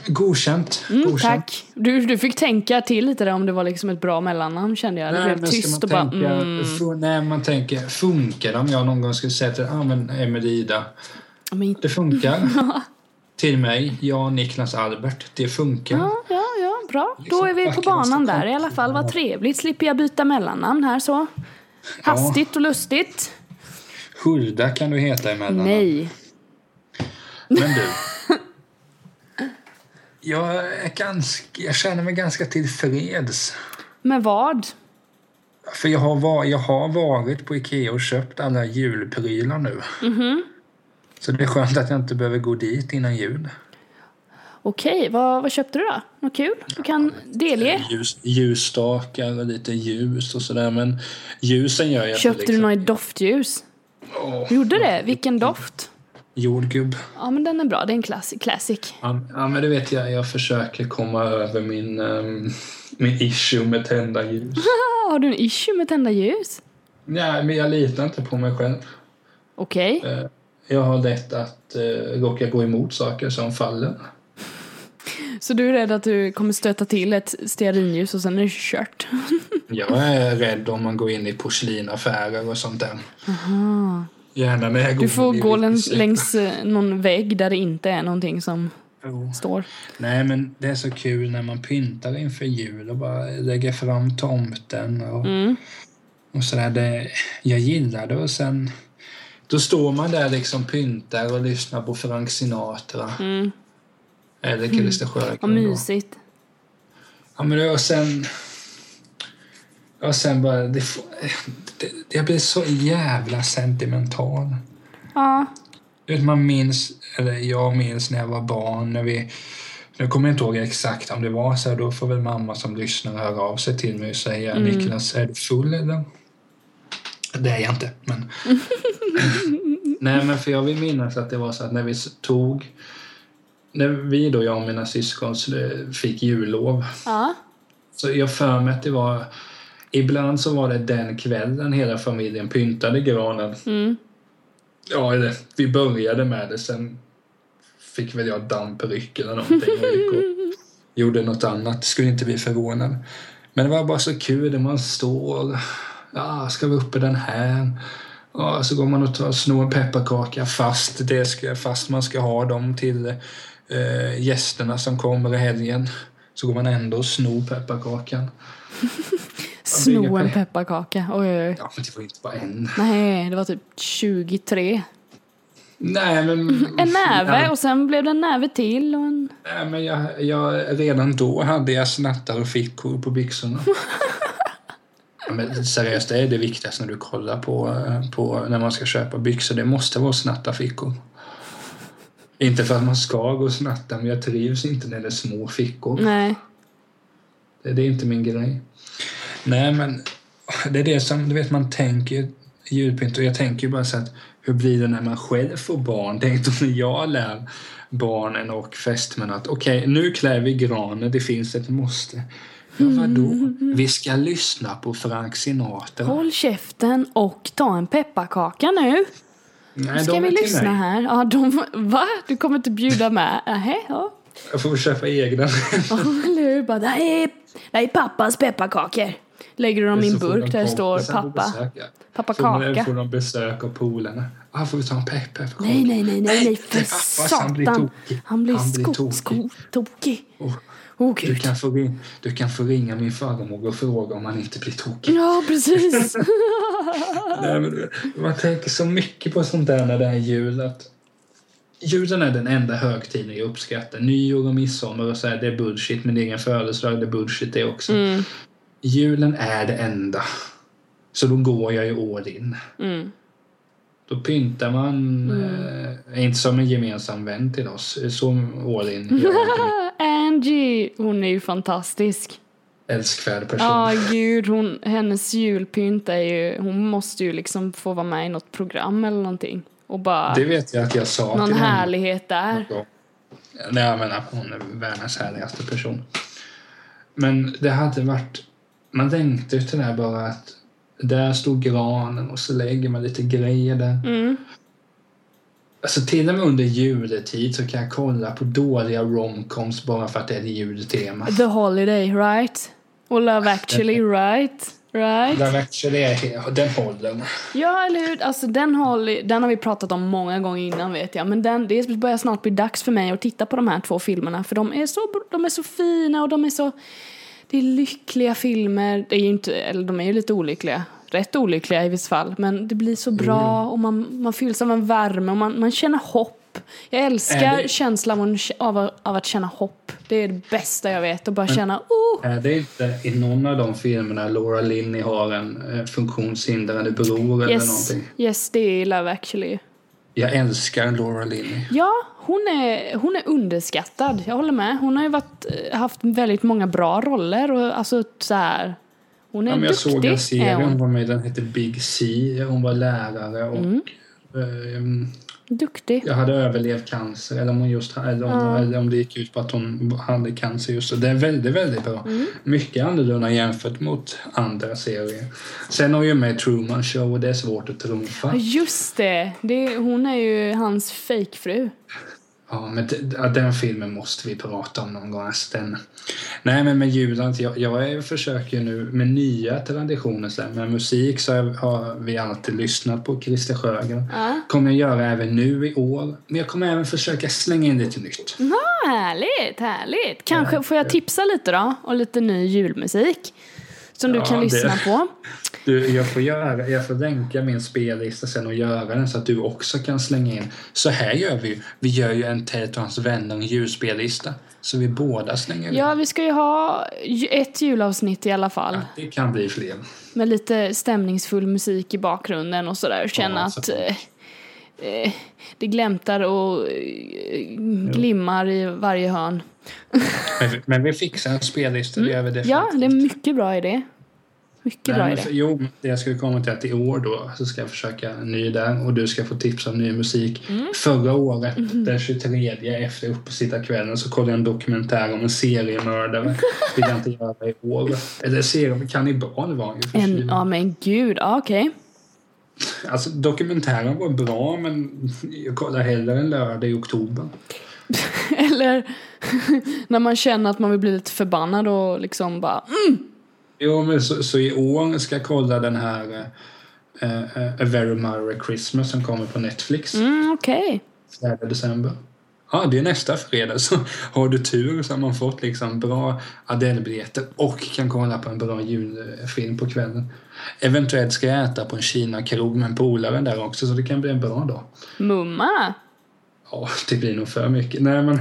Godkänt.
Mm,
Godkänt.
tack. Du, du fick tänka till lite där om det var liksom ett bra mellannamn kände jag. Det blev
men ska
tyst
man
och bara
tänka,
mm.
fu- Nej, man tänker, funkar det om jag någon gång skulle säga till ah, men Emily Ida,
men
det funkar. till mig, jag Niklas Albert, det funkar.
Ja, ja, bra. Då är vi på banan där i alla fall. Vad trevligt. Slipper jag byta mellannamn här så. Hastigt och lustigt.
Hulda kan du heta emellan.
Nej.
Men du. Jag, är ganska, jag känner mig ganska tillfreds.
Med vad?
För jag har, var, jag har varit på Ikea och köpt alla julprylar nu.
Mhm.
Så det är skönt att jag inte behöver gå dit innan jul.
Okej, vad, vad köpte du då? Något kul? Du kan delge.
Ljus, ljusstakar och lite ljus och sådär. Men ljusen gör jag
Köpte du
liksom-
något doftljus? Du gjorde det? Vilken doft?
Jordgubb.
Ja, men den är bra. Det är en klass classic.
Ja, ja, men du vet jag, jag försöker komma över min, ehm, min issue med tända ljus.
Har du en issue med tända ljus?
Nej, men jag litar inte på mig själv.
Okej.
Eh, Jag har lätt att eh, råka gå emot saker som faller.
Så du är rädd att du kommer stöta till ett stearinljus och sen är det kört?
Jag är rädd om man går in i porslinaffärer och sånt där. Gärna när jag går
Du får gå längs, längs eh, någon vägg där det inte är någonting som
Jo.
står.
Nej, men det är så kul när man pyntar inför jul och bara lägger fram tomten och,
Mm.
och sådär. Det, jag gillar det och sen då står man där liksom pyntar och lyssnar på Frank Sinatra.
Mm.
Eller Christer
Vad
Sjögren. då.
mysigt.
Ja, men det, och sen... Och sen bara... Det, det, jag blir så jävla sentimental.
Ja.
Man minns, eller jag minns när jag var barn, när vi... Nu kommer jag inte ihåg exakt om det var så här, då får väl mamma som lyssnar höra av sig till mig och säga Niklas, är du full eller? Det är jag inte, men... Nej, men för jag vill minnas att det var så att när vi tog... När vi då, jag och mina syskon, fick jullov
Ja.
så jag för mig att det var... Ibland så var det den kvällen hela familjen pyntade granen.
Mm.
Ja, eller, vi började med det. Sen fick väl jag dampryck eller någonting och gick och gjorde något annat. Skulle inte bli förvånad. Men det var bara så kul när man står. Ja, ska vi uppe den här? Ja, så går man och tar, snor en pepparkaka fast, det ska, fast man ska ha dem till eh, gästerna som kommer i helgen. Så går man ändå och snor pepparkakan.
Sno en
pe-
pepparkaka. Oj, oj, oj.
Ja, men det var inte bara en.
Nej, det var typ 23.
Nej, men...
En näve
Ja,
och sen blev det en näve till och en...
Nej, men jag, jag, redan då hade jag snattar och fickor på byxorna. Ja, men seriöst, det är det viktigaste när du kollar på, eh, på när man ska köpa byxor. Det måste vara snattarfickor. Inte för att man ska gå och snatta, men jag trivs inte när det är små fickor.
Nej.
Det, det är inte min grej. Nej, men det är det som, du vet, man tänker julpynt och jag tänker ju bara så att hur blir det när man själv får barn? Tänk då när jag lär barnen och fästmän att okej, okay, nu klär vi granen, det finns ett måste. Ja, vadå? Vi ska lyssna på Frank Sinatra.
Håll käften och ta en pepparkaka nu.
Nej,
Ska
de
vi lyssna här? Ja, de, va? Du kommer inte bjuda med? Nähä, ja.
Jag får köpa egna.
Ja, eller hur? Bara, det här är, det här är pappas pepparkakor. Lägger du dem i en burk
de
där det står pappa.
besök, ja.
Pappa
Så
kaka.
får de besök av polarna. Ah, får vi ta en pepparkaka?
Nej, nej, nej, nej, nej, för
pappas, han blir
satan.
tokig.
Han blir,
Han blir tokig.
tokig.
Oh, du, kan få ring, du kan få ringa min farmor och fråga om han inte blir tokig.
Ja, precis.
Nej, men man tänker så mycket på sånt där när det är jul. Att julen är den enda högtiden jag uppskattar. Nyår och midsommar och så här, det är bullshit. Min egen födelsedag, det är bullshit det också.
Mm,
Julen är det enda. Så då går jag ju all in.
mm.
Då pyntar man, eh, inte som en gemensam vän till oss, så all in.
Angie, hon är ju fantastisk.
älskvärd person.
Ja, gud, hon, hennes julpynt är ju, hon måste ju liksom få vara med i något program eller någonting. Och bara,
Det vet jag att jag sa
någon
till
härlighet där.
Nej, jag menar, hon är världens härligaste person. Men det hade varit... Man längtar ju till det här bara att där stod granen och så lägger man lite grejer där.
Mm.
Alltså till och med under juletid så kan jag kolla på dåliga romcoms bara för att det är jultema.
The Holiday, right? Och Love actually, right? Right?
Love actually är, den håller.
Ja, eller hur? Alltså den, håller, den har vi pratat om många gånger innan vet jag. Men den, det börjar snart bli dags för mig att titta på de här två filmerna. För de är så, de är så fina och de är så... Det är lyckliga filmer. Det är inte, eller de är ju lite olyckliga. Rätt olyckliga i vissa fall. Men det blir så bra och man, man fylls av en värme och man, man känner hopp. Jag älskar
det-
känslan av, av, av att känna hopp. Det är det bästa jag vet. Att bara känna, oh!
Är det inte i någon av de filmerna Laura Linney har en eh, funktionshindrade bror eller
Yes,
någonting?
yes, det är Love actually.
Jag älskar Laura Linney.
Ja, hon är, hon är underskattad. Jag håller med. Hon har ju varit, eh, haft väldigt många bra roller. Och alltså så här, hon är
Ja, men jag
duktig.
såg en serie hon
hon.
var med den hette Big C. Hon var lärare och
Mm.
ehm,
Duktig.
jag hade överlevt cancer eller om, hon just, eller om,
Ja.
eller om det gick ut på att hon hade cancer just då. Det är väldigt, väldigt bra.
Mm.
Mycket annorlunda jämfört mot andra serier. Sen har ju med Truman Show och det är svårt att trumfa.
just det. det. Hon är ju hans fejkfru.
Ja, men ja, den filmen måste vi prata om någon gång. Alltså, den... Nej, men med julen, jag, jag försöker nu med nya traditioner. Så med musik så har vi alltid lyssnat på Christer Sjögren.
Ja.
kommer jag göra även nu i år. Men jag kommer även försöka slänga in lite nytt.
Ah, härligt, härligt. Kanske
Ja,
får jag
ja.
tipsa lite då? Och lite ny julmusik. Som du
Ja,
kan
det-
lyssna på.
Du, jag, får göra, jag får länka min spellista sen och göra den så att du också kan slänga in. Så här gör vi ju. Vi gör ju en Ted och hans vänner en julspellista. Så vi båda slänger in.
Ja, vi ska ju ha ett julavsnitt i alla fall.
Det kan bli fler.
Med lite stämningsfull musik i bakgrunden och sådär. Känna
Ja,
att
så-
eh, eh, det glämtar och eh, glimmar i varje hörn.
Men, vi- men vi fixar en spellista. Det gör vi definitivt.
Mm. Ja, det är mycket bra idé. Mycket
Nej,
bra idé.
för, jo, det jag skulle komma till att i år då så ska jag försöka en ny där och du ska få tips om ny musik.
Mm.
Förra året,
Mm-hmm.
den 23 efter uppesittarkvällen så kollade jag en dokumentär om en seriemördare. vill jag inte göra i år. Eller serie kannibal var ju
En, ja men gud, ja, okej.
Alltså dokumentären var bra men jag kollar hellre en lördag i oktober.
Eller när man känner att man vill bli lite förbannad och liksom bara mm,
Jo men så, så i år ska jag kolla den här eh, eh, A Very Merry Christmas som kommer på Netflix.
mm okej.
4 december. Ja, det är nästa fredag. Så har du tur så har man fått liksom bra Adele-biljetter och kan kolla på en bra julfilm på kvällen. Eventuellt ska jag äta på en Kina-krog med en polare där också så det kan bli en bra dag.
Mumma.
Ja, det blir nog för mycket. Nej, men,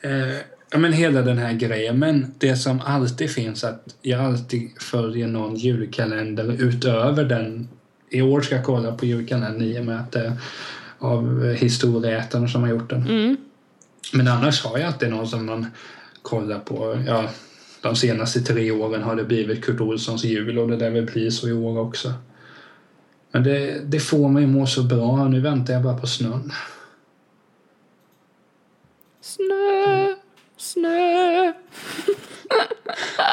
eh, ja, men hela den här grejen. Men det som alltid finns att jag alltid följer någon julkalender utöver den. I år ska jag kolla på julkalendern i och med att det är av historieätarna som har gjort den.
Mm.
Men annars har jag alltid någon som man kollar på. Ja, de senaste tre åren har det blivit Kurt Olssons jul och det där väl blir så i år också. Men det, det får mig må så bra. Nu väntar jag bara på snön.
Snö, snö,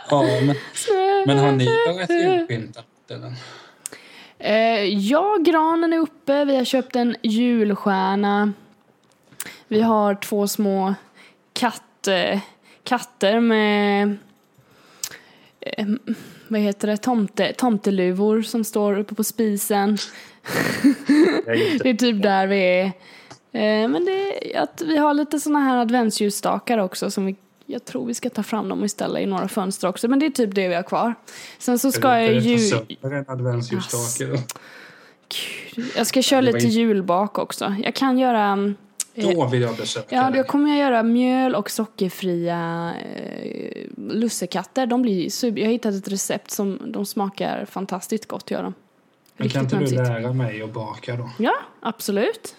Ja, men,
snö.
men har ni börjat julpynta?
Eh, ja, granen är uppe. Vi har köpt en julstjärna. Vi har två små katt, eh, katter med eh, vad heter det, Tomte, tomteluvor som står uppe på spisen. Det är typ där vi är. Eh, men det är att vi har lite såna här adventsljusstakar också som vi jag tror vi ska ta fram dem och ställa i några fönster också. Men det är typ det vi har kvar. Sen så ska jag ju...
en adventsljusstake då?
Gud, jag ska köra lite julbak också. Jag kan göra... eh,
Då vill jag besöka
Ja, då kommer jag göra mjöl och sockerfria eh, lussekatter. De blir super... Jag har hittat ett recept som de smakar fantastiskt gott, gör de.
Men kan inte du lära mig att baka då?
Ja, absolut.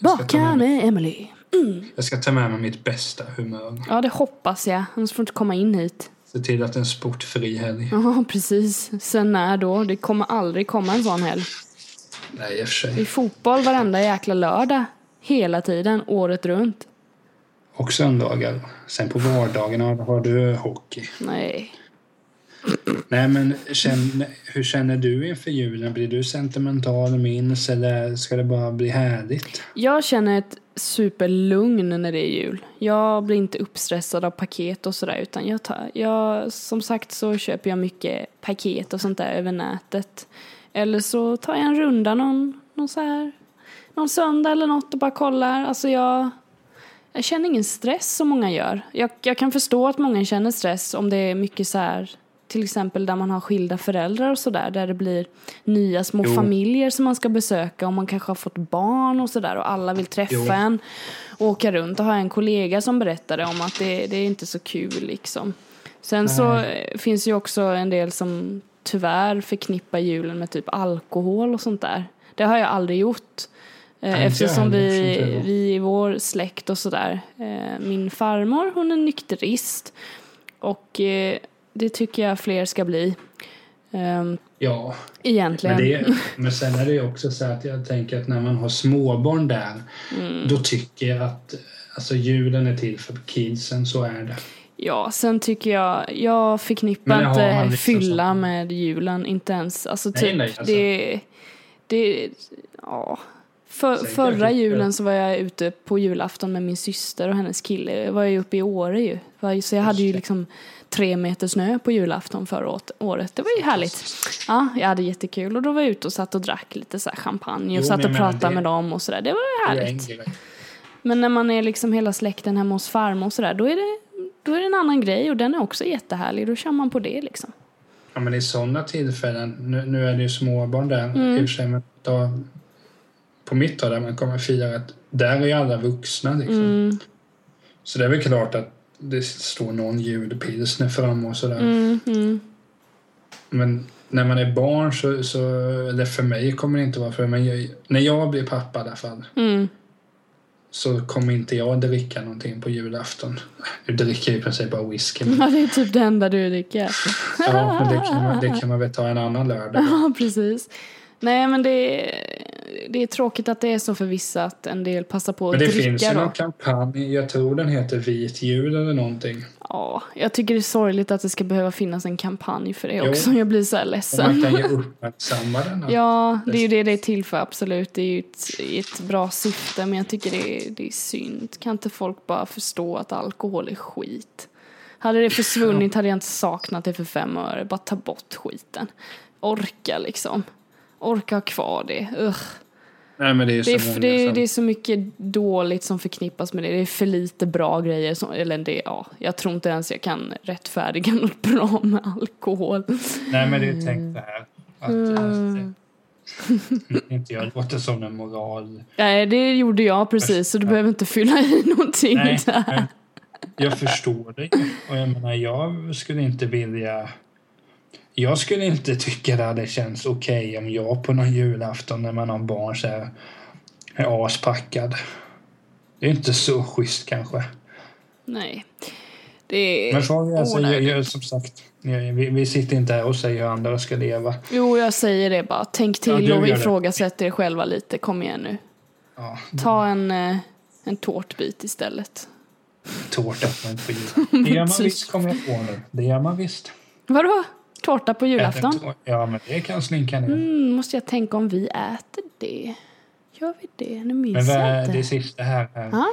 Baka
med
Emily.
Jag ska ta med mig mitt bästa humör.
Ja, det hoppas jag. Annars får du inte komma in hit.
Se till att det är en sportfri helg.
Ja, precis. Sen när då? Det kommer aldrig komma en sån helg.
Nej, i och för
Det är
sig.
fotboll varenda jäkla lördag. Hela tiden, året runt.
Och söndagar. Sen på vardagarna har du hockey.
Nej.
Nej, men känn, hur känner du inför julen? Blir du sentimental, minns eller ska det bara bli härligt?
Jag känner ett superlugn när det är jul. Jag blir inte uppstressad av paket och sådär utan jag tar, jag, som sagt så köper jag mycket paket och sånt där över nätet. Eller så tar jag en runda någon, någon så här, någon söndag eller något och bara kollar. Alltså jag, jag känner ingen stress som många gör. Jag, jag kan förstå att många känner stress om det är mycket så här till exempel där man har skilda föräldrar och sådär där det blir nya små
Jo.
familjer som man ska besöka och man kanske har fått barn och sådär och alla vill träffa
Jo.
en och åka runt och har en kollega som berättade om att det, det är inte så kul liksom. Sen så eh, finns ju också en del som tyvärr förknippar julen med typ alkohol och sånt där. Det har jag aldrig gjort. Eh,
Nej,
Eftersom vi, vi i vår släkt och sådär. Eh, min farmor hon är nykterist. Och eh, det tycker jag fler ska bli. Ehm,
Ja,
egentligen.
men, det, men sen är det ju också så att jag tänker att när man har småbarn där,
Mm.
då tycker jag att alltså, julen är till för kidsen, så är det.
Ja, sen tycker jag, jag förknippar inte
liksom
fylla
sån-
med julen, inte ens. Alltså typ,
nej, alltså.
det, det, ja. För, förra julen
jag.
så var jag ute på julafton med min syster och hennes kille. Jag var ju uppe i Åre ju. Så jag hade ju liksom tre meter snö på julafton förra året-. Det var ju härligt. Ja, jag hade jättekul och då var jag ute och satt och drack lite så champagne och
Jo,
satt och pratade med dem och sådär. Det var härligt. Men när man är liksom hela släkten hemma hos farmor och sådär, då är det då är det en annan grej och den är också jättehärlig. Då kör man på det liksom.
Ja, men i sådana tillfällen, nu, nu är det ju småbarn där
Mm.
i och för sig, men då, på mitt håll där man kommer fira att där är ju alla vuxna liksom.
Mm,
Så det är väl klart att det står någon julpilsner framme och sådär.
mm, mm.
Men när man är barn så, så, eller för mig kommer det inte vara för men jag, när jag blir pappa i alla fall
Mm.
så kommer inte jag dricka någonting på julafton. Nu dricker jag i princip bara whisky. men-
Ja, det är typ det enda du dricker.
Ja, men det kan, man, det kan man väl ta en annan lördag.
Ja, precis. Nej, men det är, det är tråkigt att det är så för vissa att en del passar på att
Men det
dricka
finns ju någon kampanj, jag tror den heter Vit jul eller någonting.
Ja, jag tycker det är sorgligt att det ska behöva finnas en kampanj för det
Jo.
också. Jag blir så här
Och
ledsen.
man kan ju uppmärksamma den.
Ja, det är ju det det är till för, absolut. Det är ju ett, ett bra syfte, men jag tycker det är, det är synd. Kan inte folk bara förstå att alkohol är skit? Hade det försvunnit hade jag inte saknat det för fem öre. Bara ta bort skiten. Orka liksom. Orka ha kvar det. Ugh.
Nej, men det är
Det, är, det, är,
som...
det är så mycket dåligt som förknippas med det. Det är för lite bra grejer. Som, eller det, ja, jag tror inte ens jag kan rättfärdiga något bra med alkohol.
Nej, men det är tänkt det här. Att,
Mm.
att inte jag låter som en moral...
Nej, det gjorde jag precis, så du
Ja.
behöver inte fylla i någonting
Nej,
där.
jag förstår det. Och jag menar, jag skulle inte vilja... Jag skulle inte tycka det hade känts okej om jag på någon julafton när man har barn så här är aspackad. Det är inte så schysst kanske.
Nej. Det är...
Men frågan alltså, jag, jag, som sagt, jag, vi, vi sitter inte här och säger hur andra ska leva.
Jo, jag säger det bara. Tänk
Ja,
till
du
och ifrågasätt er själva lite. Kom igen nu.
Ja,
Ta en, eh, en tårtbit istället.
tårta inte få gilla. Det gör man visst, kommer jag på nu. Det gör man visst.
Vadå? Tårta på julafton?
Ja, men det kan slinka ner.
Mm, måste jag tänka om vi äter det? Gör vi det? Nu minns
Men
jag
är
inte.
det sista här?
Ja.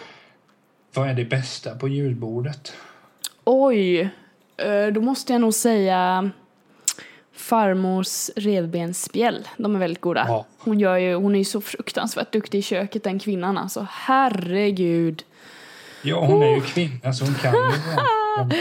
Vad är det bästa på julbordet?
Oj, eh, då måste jag nog säga farmors revbensspjäll. De är väldigt goda.
Ja.
Hon, gör ju, hon är ju så fruktansvärt duktig i köket den kvinnan alltså. Herregud.
Ja, hon är ju kvinna så hon kan ju det.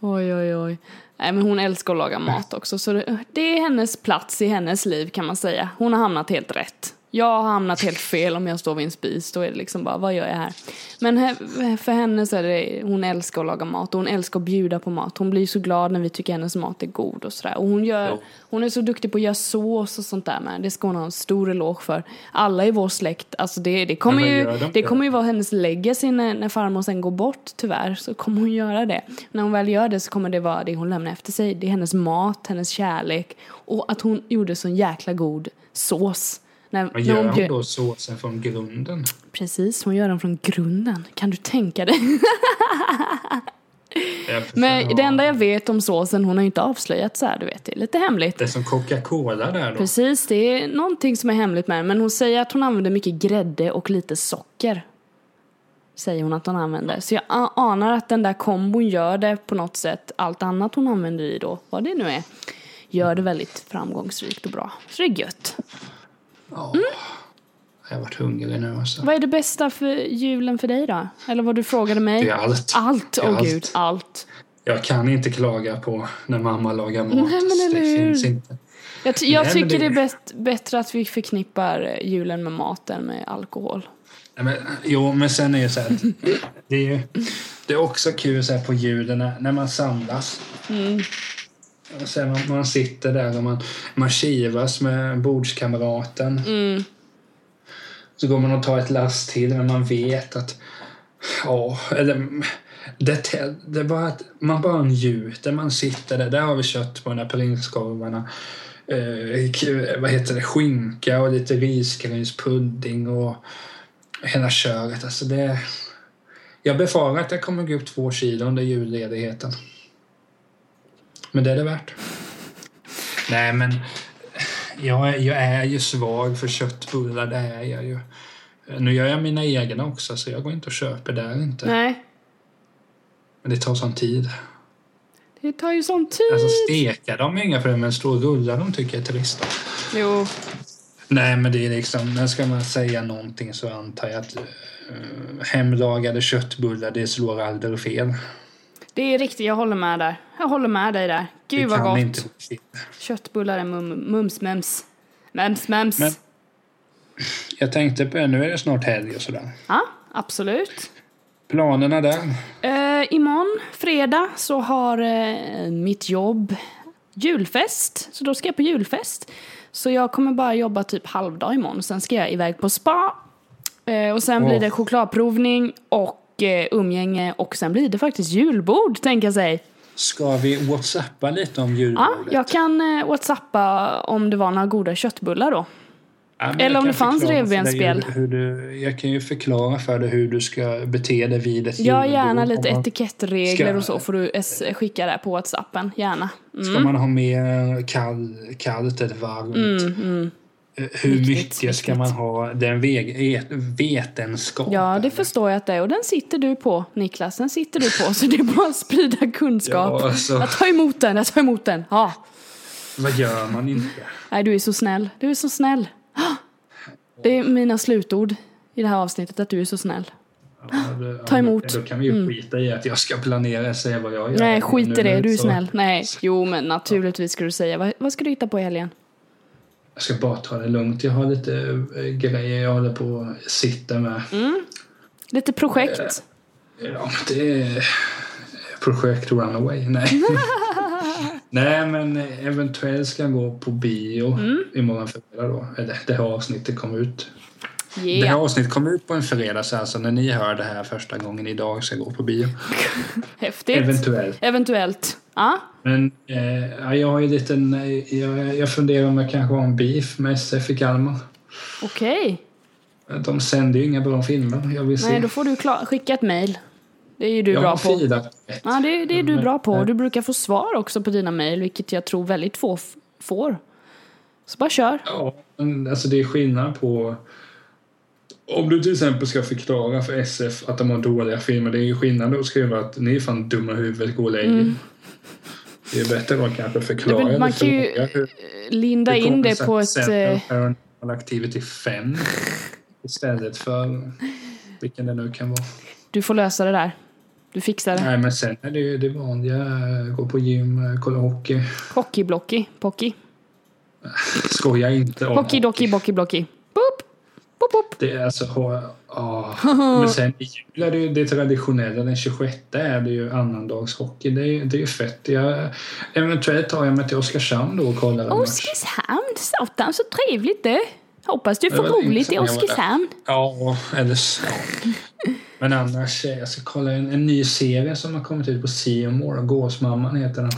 Oj, oj, oj. Nej, men hon älskar att laga mat också. Så det, är hennes plats i hennes liv kan man säga. Hon har hamnat helt rätt. Jag har hamnat helt fel om jag står vid en spis. Då är det liksom bara, vad gör jag här? Men he- för henne så är det, hon älskar att laga mat och hon älskar att bjuda på mat. Hon blir så glad när vi tycker hennes mat är god och sådär. Och hon gör,
Ja.
hon är så duktig på att göra sås och sånt där med. Det ska hon ha en stor eloge för. Alla i vår släkt, alltså det, det kommer ju, det kommer ju vara hennes legacy när, när farmor sen går bort tyvärr. Så kommer hon göra det. När hon väl gör det så kommer det vara det hon lämnar efter sig. Det är hennes mat, hennes kärlek. Och att hon gjorde så jäkla god sås. När,
Vad
när
gör hon då såsen från grunden?
Precis, hon gör den från grunden. Kan du tänka dig? Men det enda jag vet om såsen, hon har ju inte avslöjat så här, du vet. Det är lite hemligt.
Det är som Coca-Cola där då.
Precis, det är någonting som är hemligt med. Men hon säger att hon använder mycket grädde och lite socker. Säger hon att hon använder. Så jag anar att den där kombon gör det på något sätt. Allt annat hon använder i då, vad det nu är, gör det väldigt framgångsrikt och bra. Så det är gött.
Ja. Jag har varit hungrig nu alltså.
Vad är det bästa för julen för dig då? Eller vad du frågade mig?
Det är allt.
Allt, åh
allt.
gud, allt.
Jag kan inte klaga på när mamma lagar mat.
Nej, men eller
det finns inte.
Jag, jag
Nej,
tycker det
det-
är bäst, bättre att vi förknippar julen med maten med alkohol.
Nej, men, jo, men sen är det så här. att Det är, ju, det är också kul så här på julen när, när man samlas.
Mm.
Sen man, man sitter där och man, man kivas med bordskamraten.
Mm.
Så går man och tar ett last till men man vet att ja, eller det, det bara att man bara njuter. Man sitter där. Där har vi kött där prinskorvarna. Eh, vad heter det? Skinka och lite risgrynspudding och hela köret. Alltså det, jag befarar att jag kommer gå upp två kilo under julledigheten. Men det är det värt. Nej, men jag är, jag är ju svag för köttbullar, det är jag ju. Nu gör jag mina egna också, så jag går inte och köper där inte.
Nej,
Men det tar sån tid.
det tar ju sån tid.
Alltså steka dem är inga problem, men stå och rulla dem tycker jag är trist.
Jo,
Nej, men det är liksom, när ska man säga någonting så antar jag att uh, hemlagade köttbullar, det slår aldrig fel.
Det är riktigt. Jag håller med där. Jag håller med dig där. Gud
det
vad gott.
inte.
Köttbullar är mum, mums mems. Mems mems.
Men- Jag tänkte på, nu är det snart helg och sådär.
Ja, absolut.
Planerna där?
Uh, imorgon, fredag, så har eh, mitt jobb julfest. Så då ska jag på julfest. Så jag kommer bara jobba typ halvdag imorgon. Sen ska jag iväg på spa. Eh, och sen blir
Åh.
det chokladprovning och eh, umgänge. Och sen blir det faktiskt julbord, tänker jag sig.
Ska vi whatsappa lite om
Ja,
julbordet?
jag kan eh, whatsappa om det var några goda köttbullar då.
Ja,
Eller om det fanns revbensspjäll.
Jag kan ju förklara för dig hur du ska bete dig vid ett
Ja,
julbord.
gärna
Om
lite etikettregler
Ska-
och så får du s- skicka det på whatsappen, gärna.
Ska
Mm.
man ha mer kall, kallt eller varmt?
Mm, mm.
Eh, Hur
Viktigt,
mycket ska
viktigt.
man ha? Den veg, et, vetenskap.
Ja, det förstår jag att det är. Och den sitter du på, Niklas. Den sitter du på. Så det är bara att sprida kunskap.
Ja, alltså.
Jag tar emot den, jag tar emot den. Ja.
Vad gör man inte?
Nej, du är så snäll. Du är så snäll. Ah! Det är mina slutord i det här avsnittet, att du är så snäll.
Ja, det-
Ta emot.
Då kan vi ju skita i att jag ska planera och säga vad jag gör.
Nej, skit i det. Du är snäll. Nej, jo men naturligtvis ska du säga. Vad, vad ska du hitta på i helgen?
Jag ska bara ta det lugnt. Jag har lite eh, grejer jag håller på att sitta med.
Mm. Lite projekt.
Ja, det är projekt Runaway. Nej. Nej, men eventuellt ska jag gå på bio
Mm.
imorgon fredag då. Eller det här avsnittet kom ut Det här
Yeah.
avsnittet kommer ut på en fredag så alltså när ni hör det här första gången idag ska jag gå på bio.
Häftigt.
Eventuellt.
Eventuellt. Ja.
Men eh, ja, jag har ju lite eh, jag, jag funderar om jag kanske har en beef med SF i Kalmar.
Okej.
De sänder ju inga bra filmer. Jag vill se.
Nej, då får du klar- skicka ett mail. Det är ju du
jag
bra på. Ja, det, det är du bra på.
nej.
Du brukar få svar också på dina mejl, vilket jag tror väldigt få får. Så bara kör.
Ja, men alltså det är skillnad på... Om du till exempel ska förklara för SF att de har dåliga filmer, det är ju skillnad att skriva att ni är fan dumma huvudet, gå och lägg er. Det är bättre att kanske förklara.
Mm. Det är väl- man kan ju
hur-
Linda
hur
in det på ett... Eh,
Paranormal Activity 5 istället för vilken det nu kan vara.
Du får lösa det där. Du fixar det.
Nej, men sen är det ju det vanliga. eh, Gå på gym, eh, kolla hockey.
Hockeyblocky. Pocky.
Skoja inte om
Hockey, docky, bocky, blocky. Boop! Boop, boop.
Det är alltså... Ja. Men sen i jul är det ju det traditionella. Den 26 är det ju annandagshockey. Det är, det är fett. Jag, eventuellt tar jag mig till Oskarshamn då och kollar en match.
Oskarshamn, satan så trevligt det. Hoppas du får roligt i. Oskarshamn.
Ja, eller så. Men annars, eh, jag ska kolla en, en ny serie som har kommit ut på C More. Gåsmamman heter den.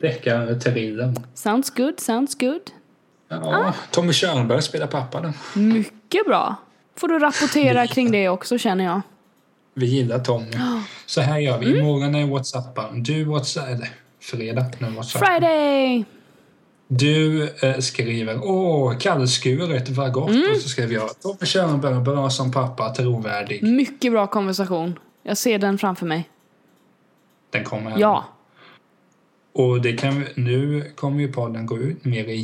Deckartrillen.
Sounds good, sounds good.
Ja, Tommy Körnberg spelar pappa den.
Mycket bra. Får du rapportera kring det också känner jag.
Vi gillar Tommy. Så här gör vi. Imorgon är Whatsappar. Du Whatsapp... Eller fredag. Nu Whatsapp.
Friday!
Du eh, skriver Åh, kallskuret, vad gott. Och så skriver jag Tommy Körnberg, bra som pappa, trovärdig.
Mycket bra konversation. Jag ser den framför mig.
Den kommer här.
Ja.
Och det kan, vi- nu kommer ju podden gå ut mer i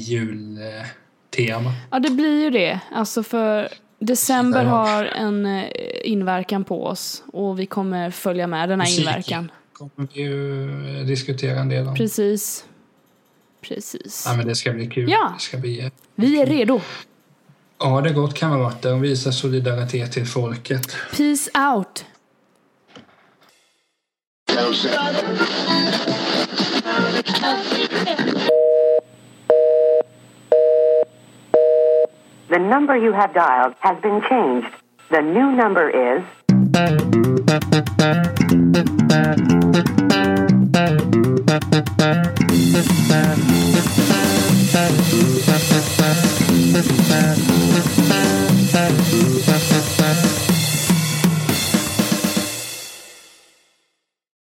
jultema.
Ja, det blir ju det. Alltså för december har en eh, inverkan på oss och vi kommer följa med den här
Musik.
inverkan.
kommer vi ju eh, diskutera en del om.
Precis. Precis.
Ja, men det ska bli kul.
Ja.
Det ska bli,
Vi är redo.
ja, det är gott kamrater och visa solidaritet till folket.
Peace out.
The number you have dialed has been changed. The new number is.